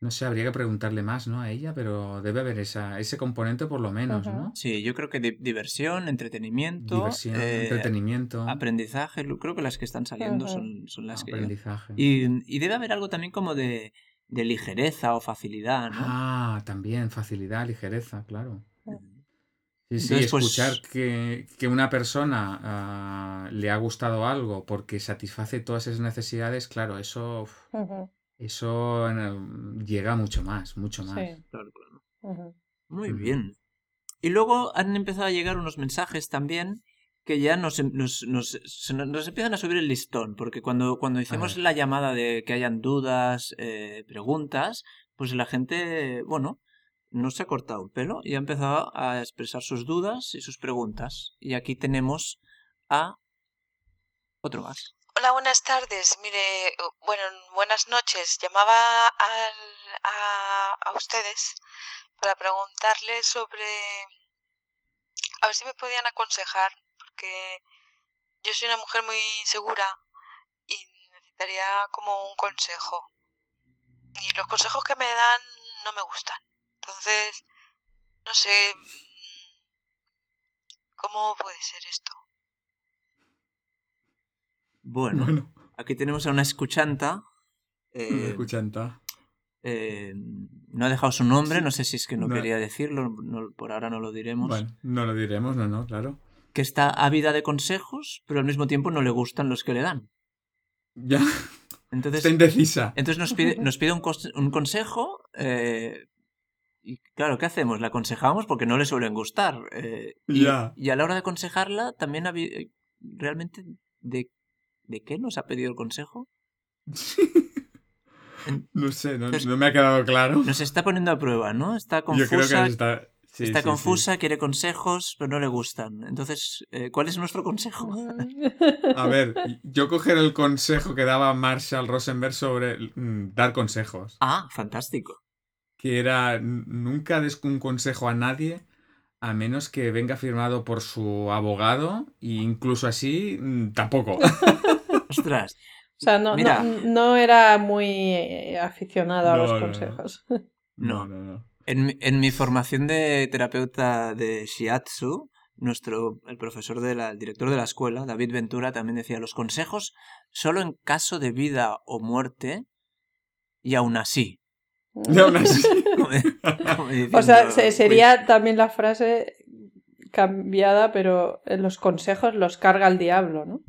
No sé, habría que preguntarle más, ¿no? A ella, pero debe haber esa, ese componente por lo menos. ¿no? Sí, yo creo que di- diversión, entretenimiento, Diversión, eh, entretenimiento, aprendizaje, creo que las que están saliendo son, son las que... aprendizaje. Y, y debe haber algo también como de, de ligereza o facilidad, ¿no? Ah, también, facilidad, ligereza, claro. Sí, sí, Entonces, pues- escuchar que, que una persona ah, le ha gustado algo porque satisface todas esas necesidades, claro, eso. Eso llega mucho más, mucho más. Sí. Claro, claro. Muy bien. Y luego han empezado a llegar unos mensajes también que ya nos, em- nos, nos, se nos- nos empiezan a subir el listón, porque cuando, cuando hicimos la llamada de que hayan dudas, eh, preguntas, pues la gente, bueno, no se ha cortado el pelo y ha empezado a expresar sus dudas y sus preguntas. Y aquí tenemos a otro más. Hola, buenas tardes. Mire, bueno, buenas noches. Llamaba al- a, a ustedes para preguntarles sobre... A ver si me podían aconsejar, porque yo soy una mujer muy insegura y necesitaría como un consejo. Y los consejos que me dan no me gustan. Entonces, no sé... ¿Cómo puede ser esto? Bueno, Bueno, aquí tenemos a una escuchanta. eh, escuchanta. eh, no ha dejado su nombre, no sé si es que no, No. quería decirlo, no- por ahora no lo diremos. Bueno, no lo diremos, no, no, claro. Que está ávida de consejos, pero al mismo tiempo no le gustan los que le dan. Ya, Entonces, está indecisa. entonces nos pide, nos pide un, consejo. eh, y claro, ¿qué hacemos? La aconsejamos porque no le suelen gustar. eh, y, Ya. y a la hora de aconsejarla, también realmente de, ¿de qué nos ha pedido el consejo? No sé, no, Entonces- no me ha quedado claro. Nos está poniendo a prueba, ¿no? Está Yo creo que confusa, está... sí, está sí, sí. confusa, quiere consejos, pero no le gustan. Entonces, eh, ¿cuál es nuestro consejo? A ver, yo coger el consejo que daba Marshall Rosenberg sobre mm, dar consejos, Ah, fantástico. que era nunca des un consejo a nadie a menos que venga firmado por su abogado e incluso así mm, tampoco. Ostras, O sea, no, Mira. no, no era muy eh, aficionado a No, los consejos. No. No, en, mi- en mi formación de terapeuta de Shiatsu, nuestro, el profesor de la, el director de la escuela, David Ventura, también decía los consejos solo en caso de vida o muerte y aún así. Y aún así, O sea, se- sería también la frase cambiada, pero los consejos los carga el diablo, ¿no?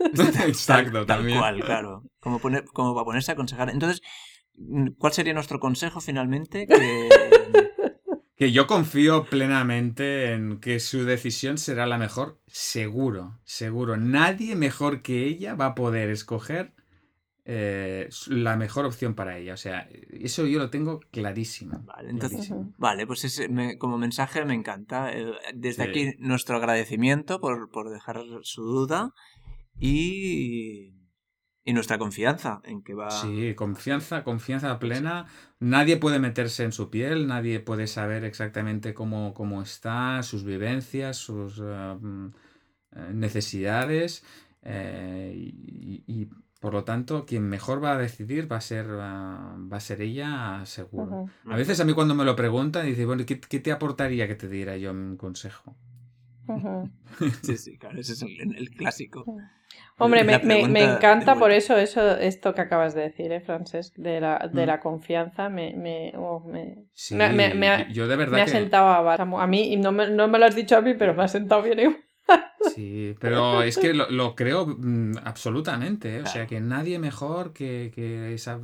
exacto, Tal, tal también. cual, claro. Como, poner, como para ponerse a aconsejar. Entonces, mm, ¿cuál sería nuestro consejo finalmente? Que, Que yo confío plenamente en que su decisión será la mejor, seguro, seguro. Nadie mejor que ella va a poder escoger eh, la mejor opción para ella. O sea, eso yo lo tengo clarísimo. Vale, entonces, clarísimo. vale, pues ese me- como mensaje me encanta. Eh, Desde Sí. aquí nuestro agradecimiento por, por dejar su duda y, y nuestra confianza en que va... Sí, confianza, confianza plena. Nadie puede meterse en su piel, nadie puede saber exactamente cómo, cómo está, sus vivencias, sus eh, mm, eh, necesidades. eh, y, y, por lo tanto, quien mejor va a decidir va a ser, ah, va a ser ella, seguro. Ujú, A veces a mí cuando me lo preguntan, dice, bueno, ¿qué, qué te aportaría que te diera yo un consejo? Sí, sí, claro, ese es el, el clásico. Hombre, me, encanta por eso, eso, esto que acabas de decir, ¿eh, Francesc? De la, de Mm. la confianza, me, me, oh, me, Sí, me, me- me ha, yo de verdad me ha que... sentado a, a mí, y no me, no me lo has dicho a mí, pero me ha sentado bien igual. Sí, pero es que lo, lo creo mm, absolutamente, ¿eh? O sea, que nadie mejor que, que esa...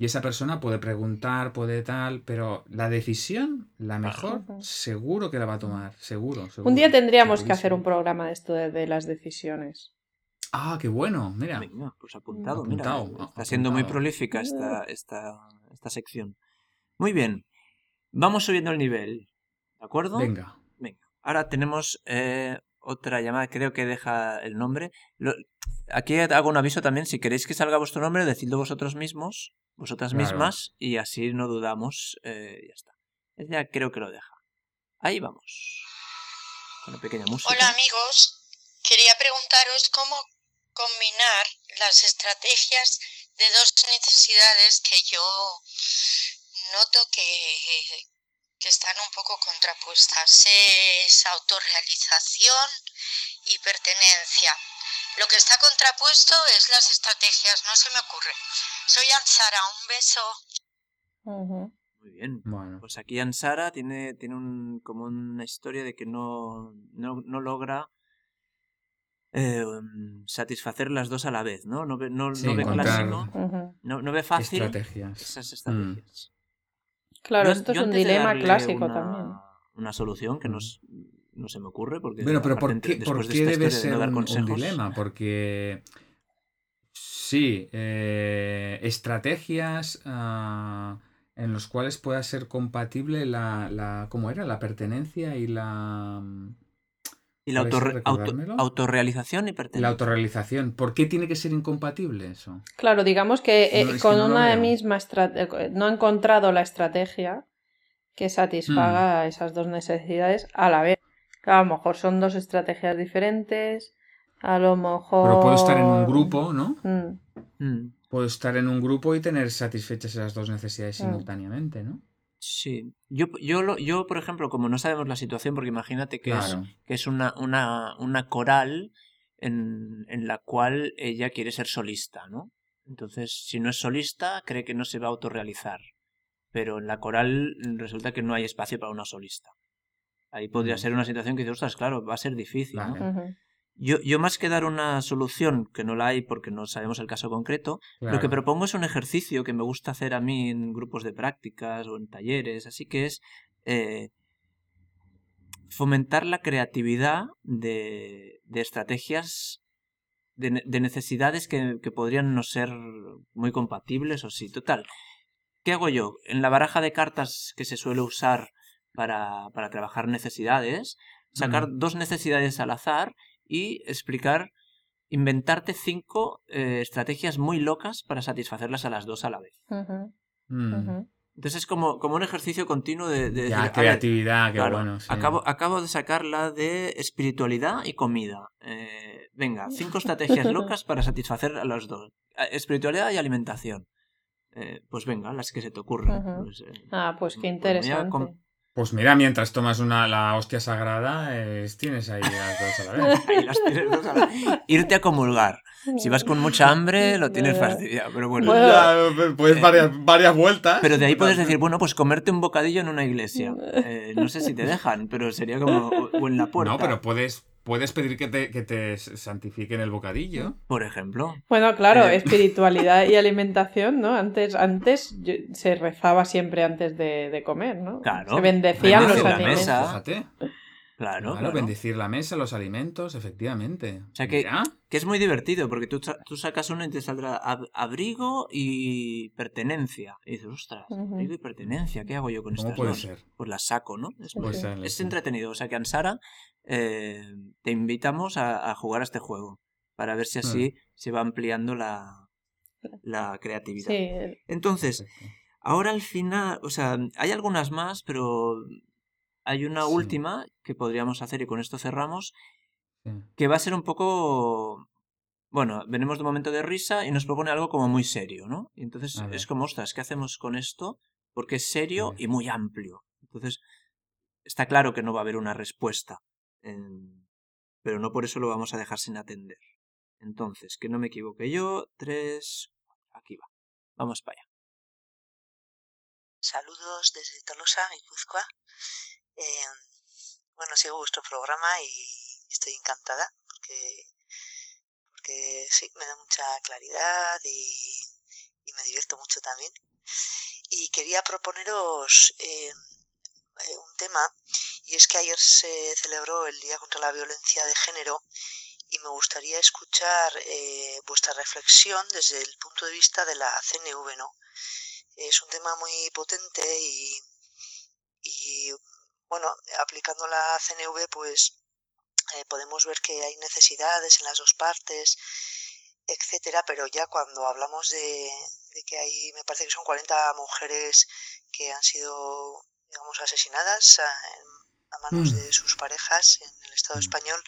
Y esa persona puede preguntar, puede tal, pero la decisión, la mejor, seguro que la va a tomar, seguro, Un día tendríamos que hacer un programa de esto de, de las decisiones. Ah, qué bueno, mira. Venga, pues apuntado, mira. Apuntado, Está siendo muy prolífica esta, esta, esta sección. Muy bien. Vamos subiendo el nivel. ¿De acuerdo? Venga. Venga. Ahora tenemos eh, otra llamada, creo que deja el nombre. Lo- aquí hago un aviso también, si queréis que salga vuestro nombre, decidlo vosotros mismos, vosotras Claro. mismas, y así no dudamos. eh, ya está. Ella creo que lo deja. Ahí vamos. Con una pequeña música. Hola amigos, quería preguntaros cómo combinar las estrategias de dos necesidades que yo noto que, que están un poco contrapuestas. Es autorrealización y pertenencia. Lo que está contrapuesto es las estrategias, no se me ocurre. Soy Ansara, un beso. Muy bien. Bueno, Pues aquí Ansara tiene, tiene un, como una historia de que no, no, no logra eh, um, satisfacer las dos a la vez, ¿no? No ve, no, Sí, no ve encontrar clásico, no, no ve fácil estrategias. esas Mm. estrategias. Claro, Yo- esto es un dilema clásico una, también. Una solución que no, Mm. no se me ocurre porque Bueno, pero ¿por qué, por después de qué esta debe de ser un, dilema? Porque sí, eh, estrategias ah, en los cuales pueda ser compatible la, la, ¿cómo era? La pertenencia y la, y la autorrealización y pertenencia. la autorrealización. ¿Por qué tiene que ser incompatible eso? Claro, digamos que eh, No, que con no una misma estrategia, no ha encontrado la estrategia que satisfaga Mm. esas dos necesidades a la vez. Claro, a lo mejor son dos estrategias diferentes, a lo mejor... Pero puedo estar en un grupo, ¿no? Mm, Mm, Puedo estar en un grupo y tener satisfechas esas dos necesidades simultáneamente, ¿no? Sí. Yo, yo, lo- yo, por ejemplo, como no sabemos la situación, porque imagínate que es que es una, una, una coral en, en la cual ella quiere ser solista, ¿no? Entonces, si no es solista, cree que no se va a autorrealizar. Pero en la coral resulta que no hay espacio para una solista. Ahí podría Mm. ser una situación que dices, ostras, claro, va a ser difícil, ¿no? Yo, yo más que dar una solución, que no la hay porque no sabemos el caso concreto, lo que propongo es un ejercicio que me gusta hacer a mí en grupos de prácticas o en talleres, así que es eh, fomentar la creatividad de, de estrategias, de, de necesidades que, que podrían no ser muy compatibles o sí. Total, ¿qué hago yo? En la baraja de cartas que se suele usar para, para trabajar necesidades, sacar dos necesidades al azar y explicar, inventarte cinco eh, estrategias muy locas para satisfacerlas a las dos a la vez. Mm. Entonces es como, como un ejercicio continuo de, de Ya, decir, a ver, creatividad, qué claro, bueno. sí. acabo, acabo de sacar la de espiritualidad y comida. Eh, venga, cinco estrategias locas para satisfacer a los dos. Espiritualidad y alimentación. Eh, pues venga, las que se te ocurran. Pues, eh, Ah, pues qué Pues interesante. com- Pues mira, mientras tomas una, la hostia sagrada, es- tienes ahí las dos a la vez. ahí las tienes dos a la- Irte a comulgar. Si vas con mucha hambre, lo tienes Ya. fastidiado. Pero bueno. Bueno. Ya, pues Eh, varias, varias vueltas. Pero de ahí puedes decir, bueno, pues comerte un bocadillo en una iglesia. Eh, no sé si te dejan, pero sería como. O en la puerta. No, pero puedes, puedes pedir que te, que te santifiquen el bocadillo. Por ejemplo. Bueno, claro, Eh. espiritualidad y alimentación, ¿no? Antes, antes yo- se rezaba siempre antes de, de comer, ¿no? Claro. Se bendecían los alimentos. mesa. Fíjate. Claro, Claro, claro. bendecir la mesa, los alimentos, efectivamente. O sea que- Que es muy divertido, porque tú, tú sacas uno y te saldrá ab- abrigo y pertenencia. Y dices, ostras, abrigo y pertenencia, ¿qué hago yo con ¿Cómo estas puede dos? ser? Pues las saco, ¿no? Es, ser, es entretenido. O sea que, Ansara, eh, te invitamos a, a jugar a este juego para ver si así se va ampliando la, la creatividad. Sí, Entonces, Perfecto. ahora al final, o sea, hay algunas más, pero hay una Sí. última que podríamos hacer y con esto cerramos, Sí. que va a ser un poco... Bueno, venimos de un momento de risa y nos propone algo como muy serio, ¿no? Y entonces es como, ostras, ¿qué hacemos con esto? Porque es serio y muy amplio. Entonces, está claro que no va a haber una respuesta. pero no por eso lo vamos a dejar sin atender. Entonces, que no me equivoque yo, tres... Aquí va. Vamos para allá. Saludos desde Tolosa, Guipúzcoa. Eh, bueno, sigo vuestro programa y estoy encantada porque, sí, me da mucha claridad y, me divierto mucho también. Y quería proponeros eh, eh, un tema, y es que ayer se celebró el Día contra la Violencia de Género y me gustaría escuchar eh, vuestra reflexión desde el punto de vista de la CNV, ¿no? Es un tema muy potente y, y bueno, aplicando la CNV, pues eh, podemos ver que hay necesidades en las dos partes, etcétera, pero ya cuando hablamos de, de que hay, me parece que son 40 mujeres que han sido, digamos, asesinadas a, a manos Mm. de sus parejas en el Estado Mm. español,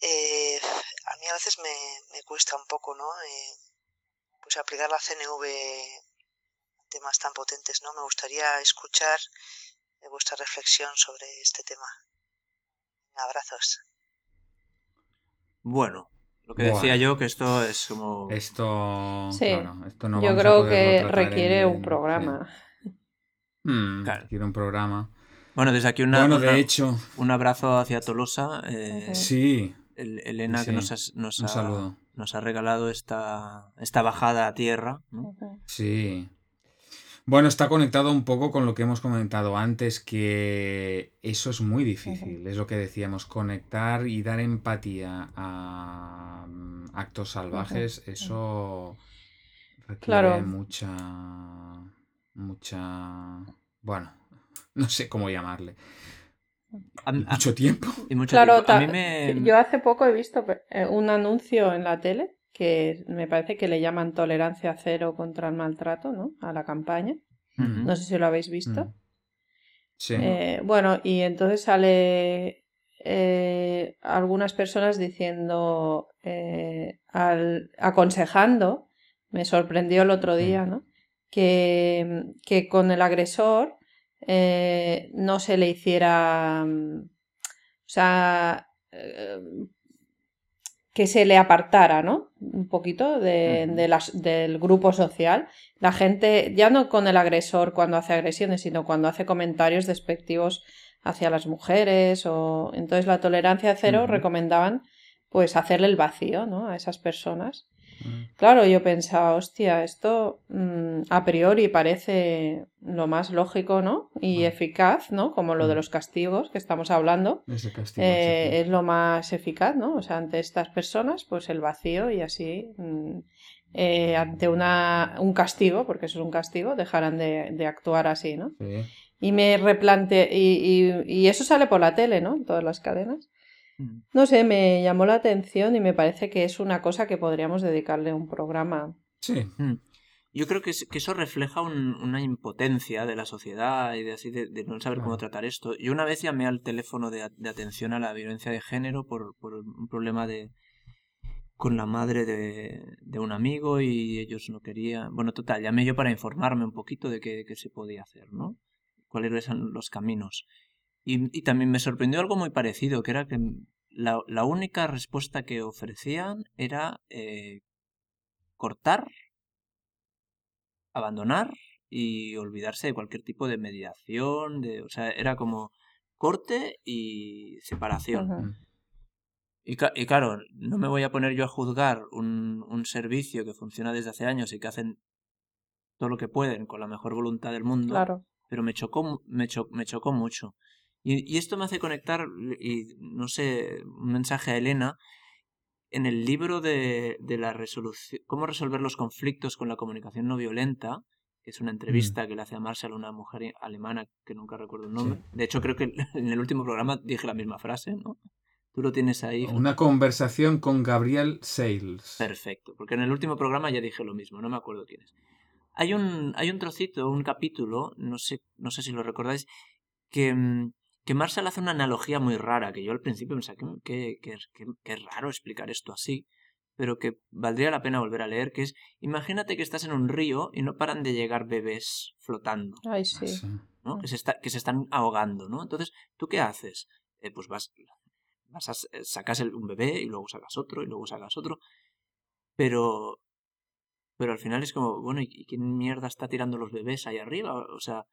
eh, a mí a veces me, me cuesta un poco, ¿no? Eh, pues aplicar la CNV a temas tan potentes, ¿no? Me gustaría escuchar eh, vuestra reflexión sobre este tema. Abrazos. Bueno, lo que decía yo, que esto es como... Esto, Sí, claro, esto no Yo creo que requiere en- un programa. sí. Mm, Claro. requiere un programa. Bueno, desde aquí una, bueno, una- de hecho, un abrazo hacia Tolosa. eh, sí, el- Elena Sí, que nos, has- nos, un ha, saludo. nos ha regalado esta, esta bajada a tierra. Sí. Bueno, está conectado un poco con lo que hemos comentado antes, que eso es muy difícil, es lo que decíamos, conectar y dar empatía a mm, actos salvajes, eso requiere Claro. mucha, mucha, bueno, no sé cómo llamarle, A- mucho tiempo. y mucho Claro, tiempo. A mí me... yo hace poco he visto eh, un anuncio en la tele que me parece que le llaman tolerancia cero contra el maltrato, ¿no? A la campaña. No sé si lo habéis visto. Sí. Eh, bueno, y entonces sale eh, algunas personas diciendo, eh, al- aconsejando, me sorprendió el otro día, ¿no? Que, que con el agresor no se le hiciera, mm, o sea, que se le apartara, ¿no? Un poquito de, Ujú. de las- del grupo social. La gente, ya no con el agresor cuando hace agresiones, sino cuando hace comentarios despectivos hacia las mujeres o entonces la tolerancia cero recomendaban pues hacerle el vacío, ¿no? A esas personas. Mm. Claro, yo pensaba, hostia, esto mm, a priori parece lo más lógico, ¿no? Y eficaz, ¿no? Como lo de Mm. los castigos que estamos hablando. Ese castigo, Eh, sí, es lo más eficaz, ¿no? O sea, ante estas personas, pues el vacío y así, eh, ante una, un castigo, porque eso es un castigo, dejarán de, de actuar así, ¿no? sí. Y me replante y, y, y eso sale por la tele, ¿no? En todas las cadenas. Ujú. No sé, me llamó la atención y me parece que es una cosa que podríamos dedicarle un programa. Sí. Mm. Yo creo que, es- que eso refleja un- una impotencia de la sociedad y de así de, de no saber cómo tratar esto. Yo una vez llamé al teléfono de, a- de atención a la violencia de género por, por un problema de con la madre de, de un amigo y ellos no querían. Bueno, total, llamé yo para informarme un poquito de qué, qué se podía hacer, ¿no? Cuáles eran los caminos. Y, y también me sorprendió algo muy parecido, que era que la, la única respuesta que ofrecían era eh, cortar abandonar y olvidarse de cualquier tipo de mediación, de, o sea, era como corte y separación. Y, claro, no me voy a poner yo a juzgar un, un servicio que funciona desde hace años y que hacen todo lo que pueden con la mejor voluntad del mundo, Claro. pero me chocó, mu- me cho- me chocó mucho. Y, y esto me hace conectar, y no sé, un mensaje a Elena, en el libro de, de la resolución, cómo resolver los conflictos con la comunicación no violenta, que es una entrevista que le hace a Marshall a una mujer alemana que nunca recuerdo el nombre. De hecho, creo que en el último programa dije la misma frase, ¿no? Tú lo tienes ahí. Una conversación con Gabriel Sales. Perfecto, porque en el último programa ya dije lo mismo, no me acuerdo quién es. Hay un, hay un trocito, un capítulo, no sé, no sé si lo recordáis, que, mm, que Marshall hace una analogía muy rara, que yo al principio pensaba que, que, que, que- raro explicar esto así, pero que valdría la pena volver a leer, que es, imagínate que estás en un río y no paran de llegar bebés flotando, Ay, Ah, sí. sí. ¿no? Que se, está, que se están ahogando, ¿no? Entonces, ¿tú qué haces? Eh, pues vas, vas a, eh, sacas el- un bebé y luego sacas otro y luego sacas otro, pero... Pero al final es como, bueno, ¿y y quién mierda está tirando los bebés ahí arriba? O sea,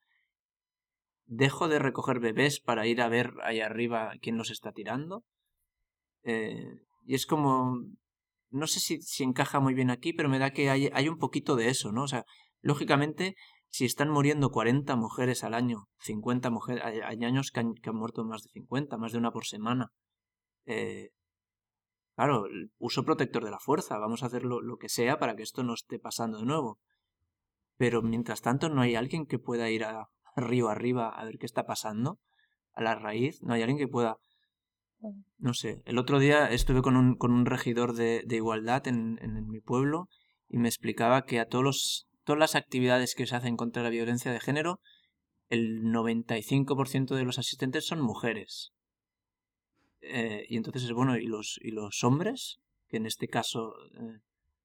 dejo de recoger bebés para ir a ver ahí arriba quién los está tirando. Eh, y es como, no sé si, si encaja muy bien aquí, pero me da que hay, hay un poquito de eso, ¿no? O sea, lógicamente, si están muriendo 40 mujeres al año, 50 mujeres, hay, años que han, que han muerto más de 50, más de una por semana. Eh, claro, uso protector de la fuerza, vamos a hacer lo, lo que sea para que esto no esté pasando de nuevo. Pero mientras tanto no hay alguien que pueda ir a, río arriba a ver qué está pasando, a la raíz, no hay alguien que pueda... No sé, el otro día estuve con un, con un regidor de, de igualdad en, en, mi pueblo y me explicaba que a todos los, todas las actividades que se hacen contra la violencia de género, el 95% de los asistentes son mujeres. Eh, y entonces, bueno, ¿y los, ¿y los hombres? Que en este caso eh,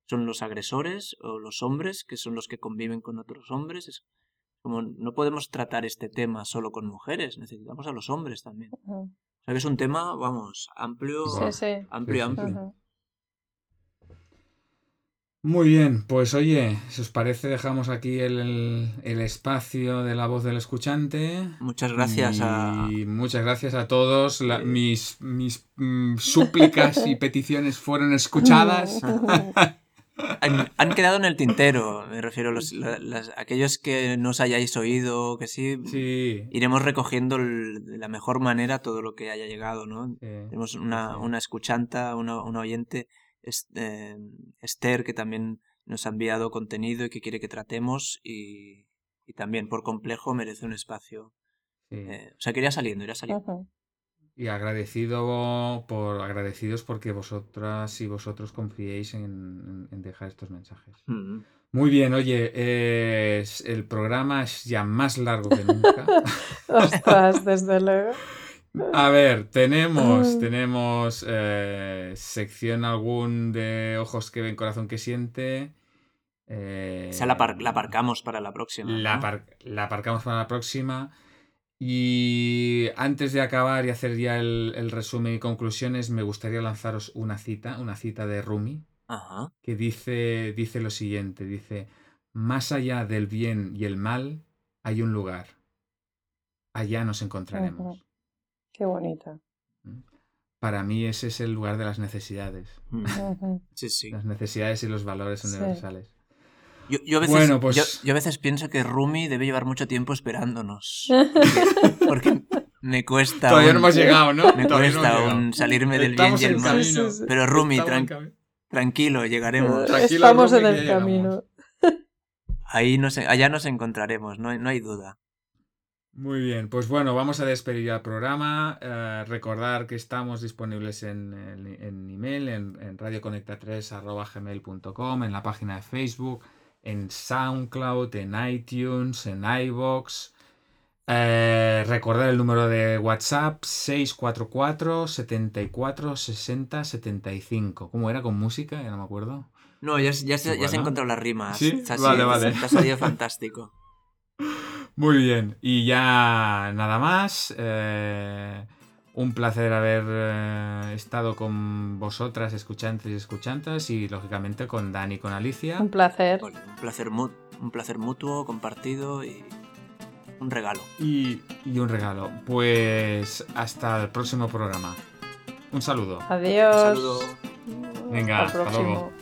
son los agresores o los hombres, que son los que conviven con otros hombres. Es como no podemos tratar este tema solo con mujeres, necesitamos a los hombres también. Ujú. O sea que es un tema, vamos, amplio, Sí, sí. amplio, Sí, sí, sí. amplio. Muy bien, pues oye, si os parece dejamos aquí el, el- el espacio de la voz del escuchante. Muchas gracias a... Muchas gracias a todos. La- mis mis mm, súplicas y peticiones fueron escuchadas. Han, han quedado en el tintero, me refiero, los, la- las- aquellos que no os hayáis oído, que sí, Sí. iremos recogiendo el- de la mejor manera todo lo que haya llegado, ¿no? Tenemos una, sí. una escuchanta, una, una oyente, es- eh, Esther, que también nos ha enviado contenido y que quiere que tratemos y, y también por complejo merece un espacio. sí. Eh, o sea, que irá saliendo, irá saliendo. Y agradecido por agradecidos porque vosotras y vosotros confiéis en, en- dejar estos mensajes. Mm. Muy bien, oye, eh, es- el programa es ya más largo que nunca. Ostras, desde luego. A ver, tenemos, tenemos eh, sección algún de ojos que ven, corazón que siente. eh, Esa la, la aparcamos para la próxima. la, ¿no? la aparcamos para la próxima. Y antes de acabar y hacer ya el, el resumen y conclusiones, me gustaría lanzaros una cita, una cita de Rumi, Ajá. que dice, dice lo siguiente, dice, más allá del bien y el mal hay un lugar. Allá nos encontraremos. Qué bonita. Para mí ese es el lugar de las necesidades. Mm. Sí, sí. Las necesidades y los valores Sí. universales. Yo, yo a veces, Bueno, pues- yo, yo a veces pienso que Rumi debe llevar mucho tiempo esperándonos. Porque me cuesta. Todavía no hemos llegado, ¿no? Me Todavía no cuesta llegado. salirme del Estamos bien y el mal. camino. Pero Rumi, tran- tranquilo, llegaremos. Tranquilo, Estamos Rumi, en el llegamos. camino. Ahí nos, allá nos encontraremos, no hay, no hay duda. Muy bien, pues bueno, vamos a despedir el programa. Eh, recordar que estamos disponibles en, en, en email, en, en radioconecta3.gmail.com, en la página de Facebook, en SoundCloud, en iTunes, en iBox. Eh, recordar el número de WhatsApp 644 74 60 75. ¿Cómo era con música? Ya no me acuerdo. No, ya, se- ya, se, ya las rimas. ¿Sí? Vale, vale. Te ha salido fantástico. Muy bien, y ya nada más. eh, un placer haber eh, estado con vosotras, escuchantes y escuchantas, y lógicamente con Dani y con Alicia. Un placer. Un placer, un placer mutuo, compartido y un regalo. Y, y un regalo. Pues hasta el próximo programa. Un saludo. Adiós. Un saludo. Venga, Hasta luego. próximo.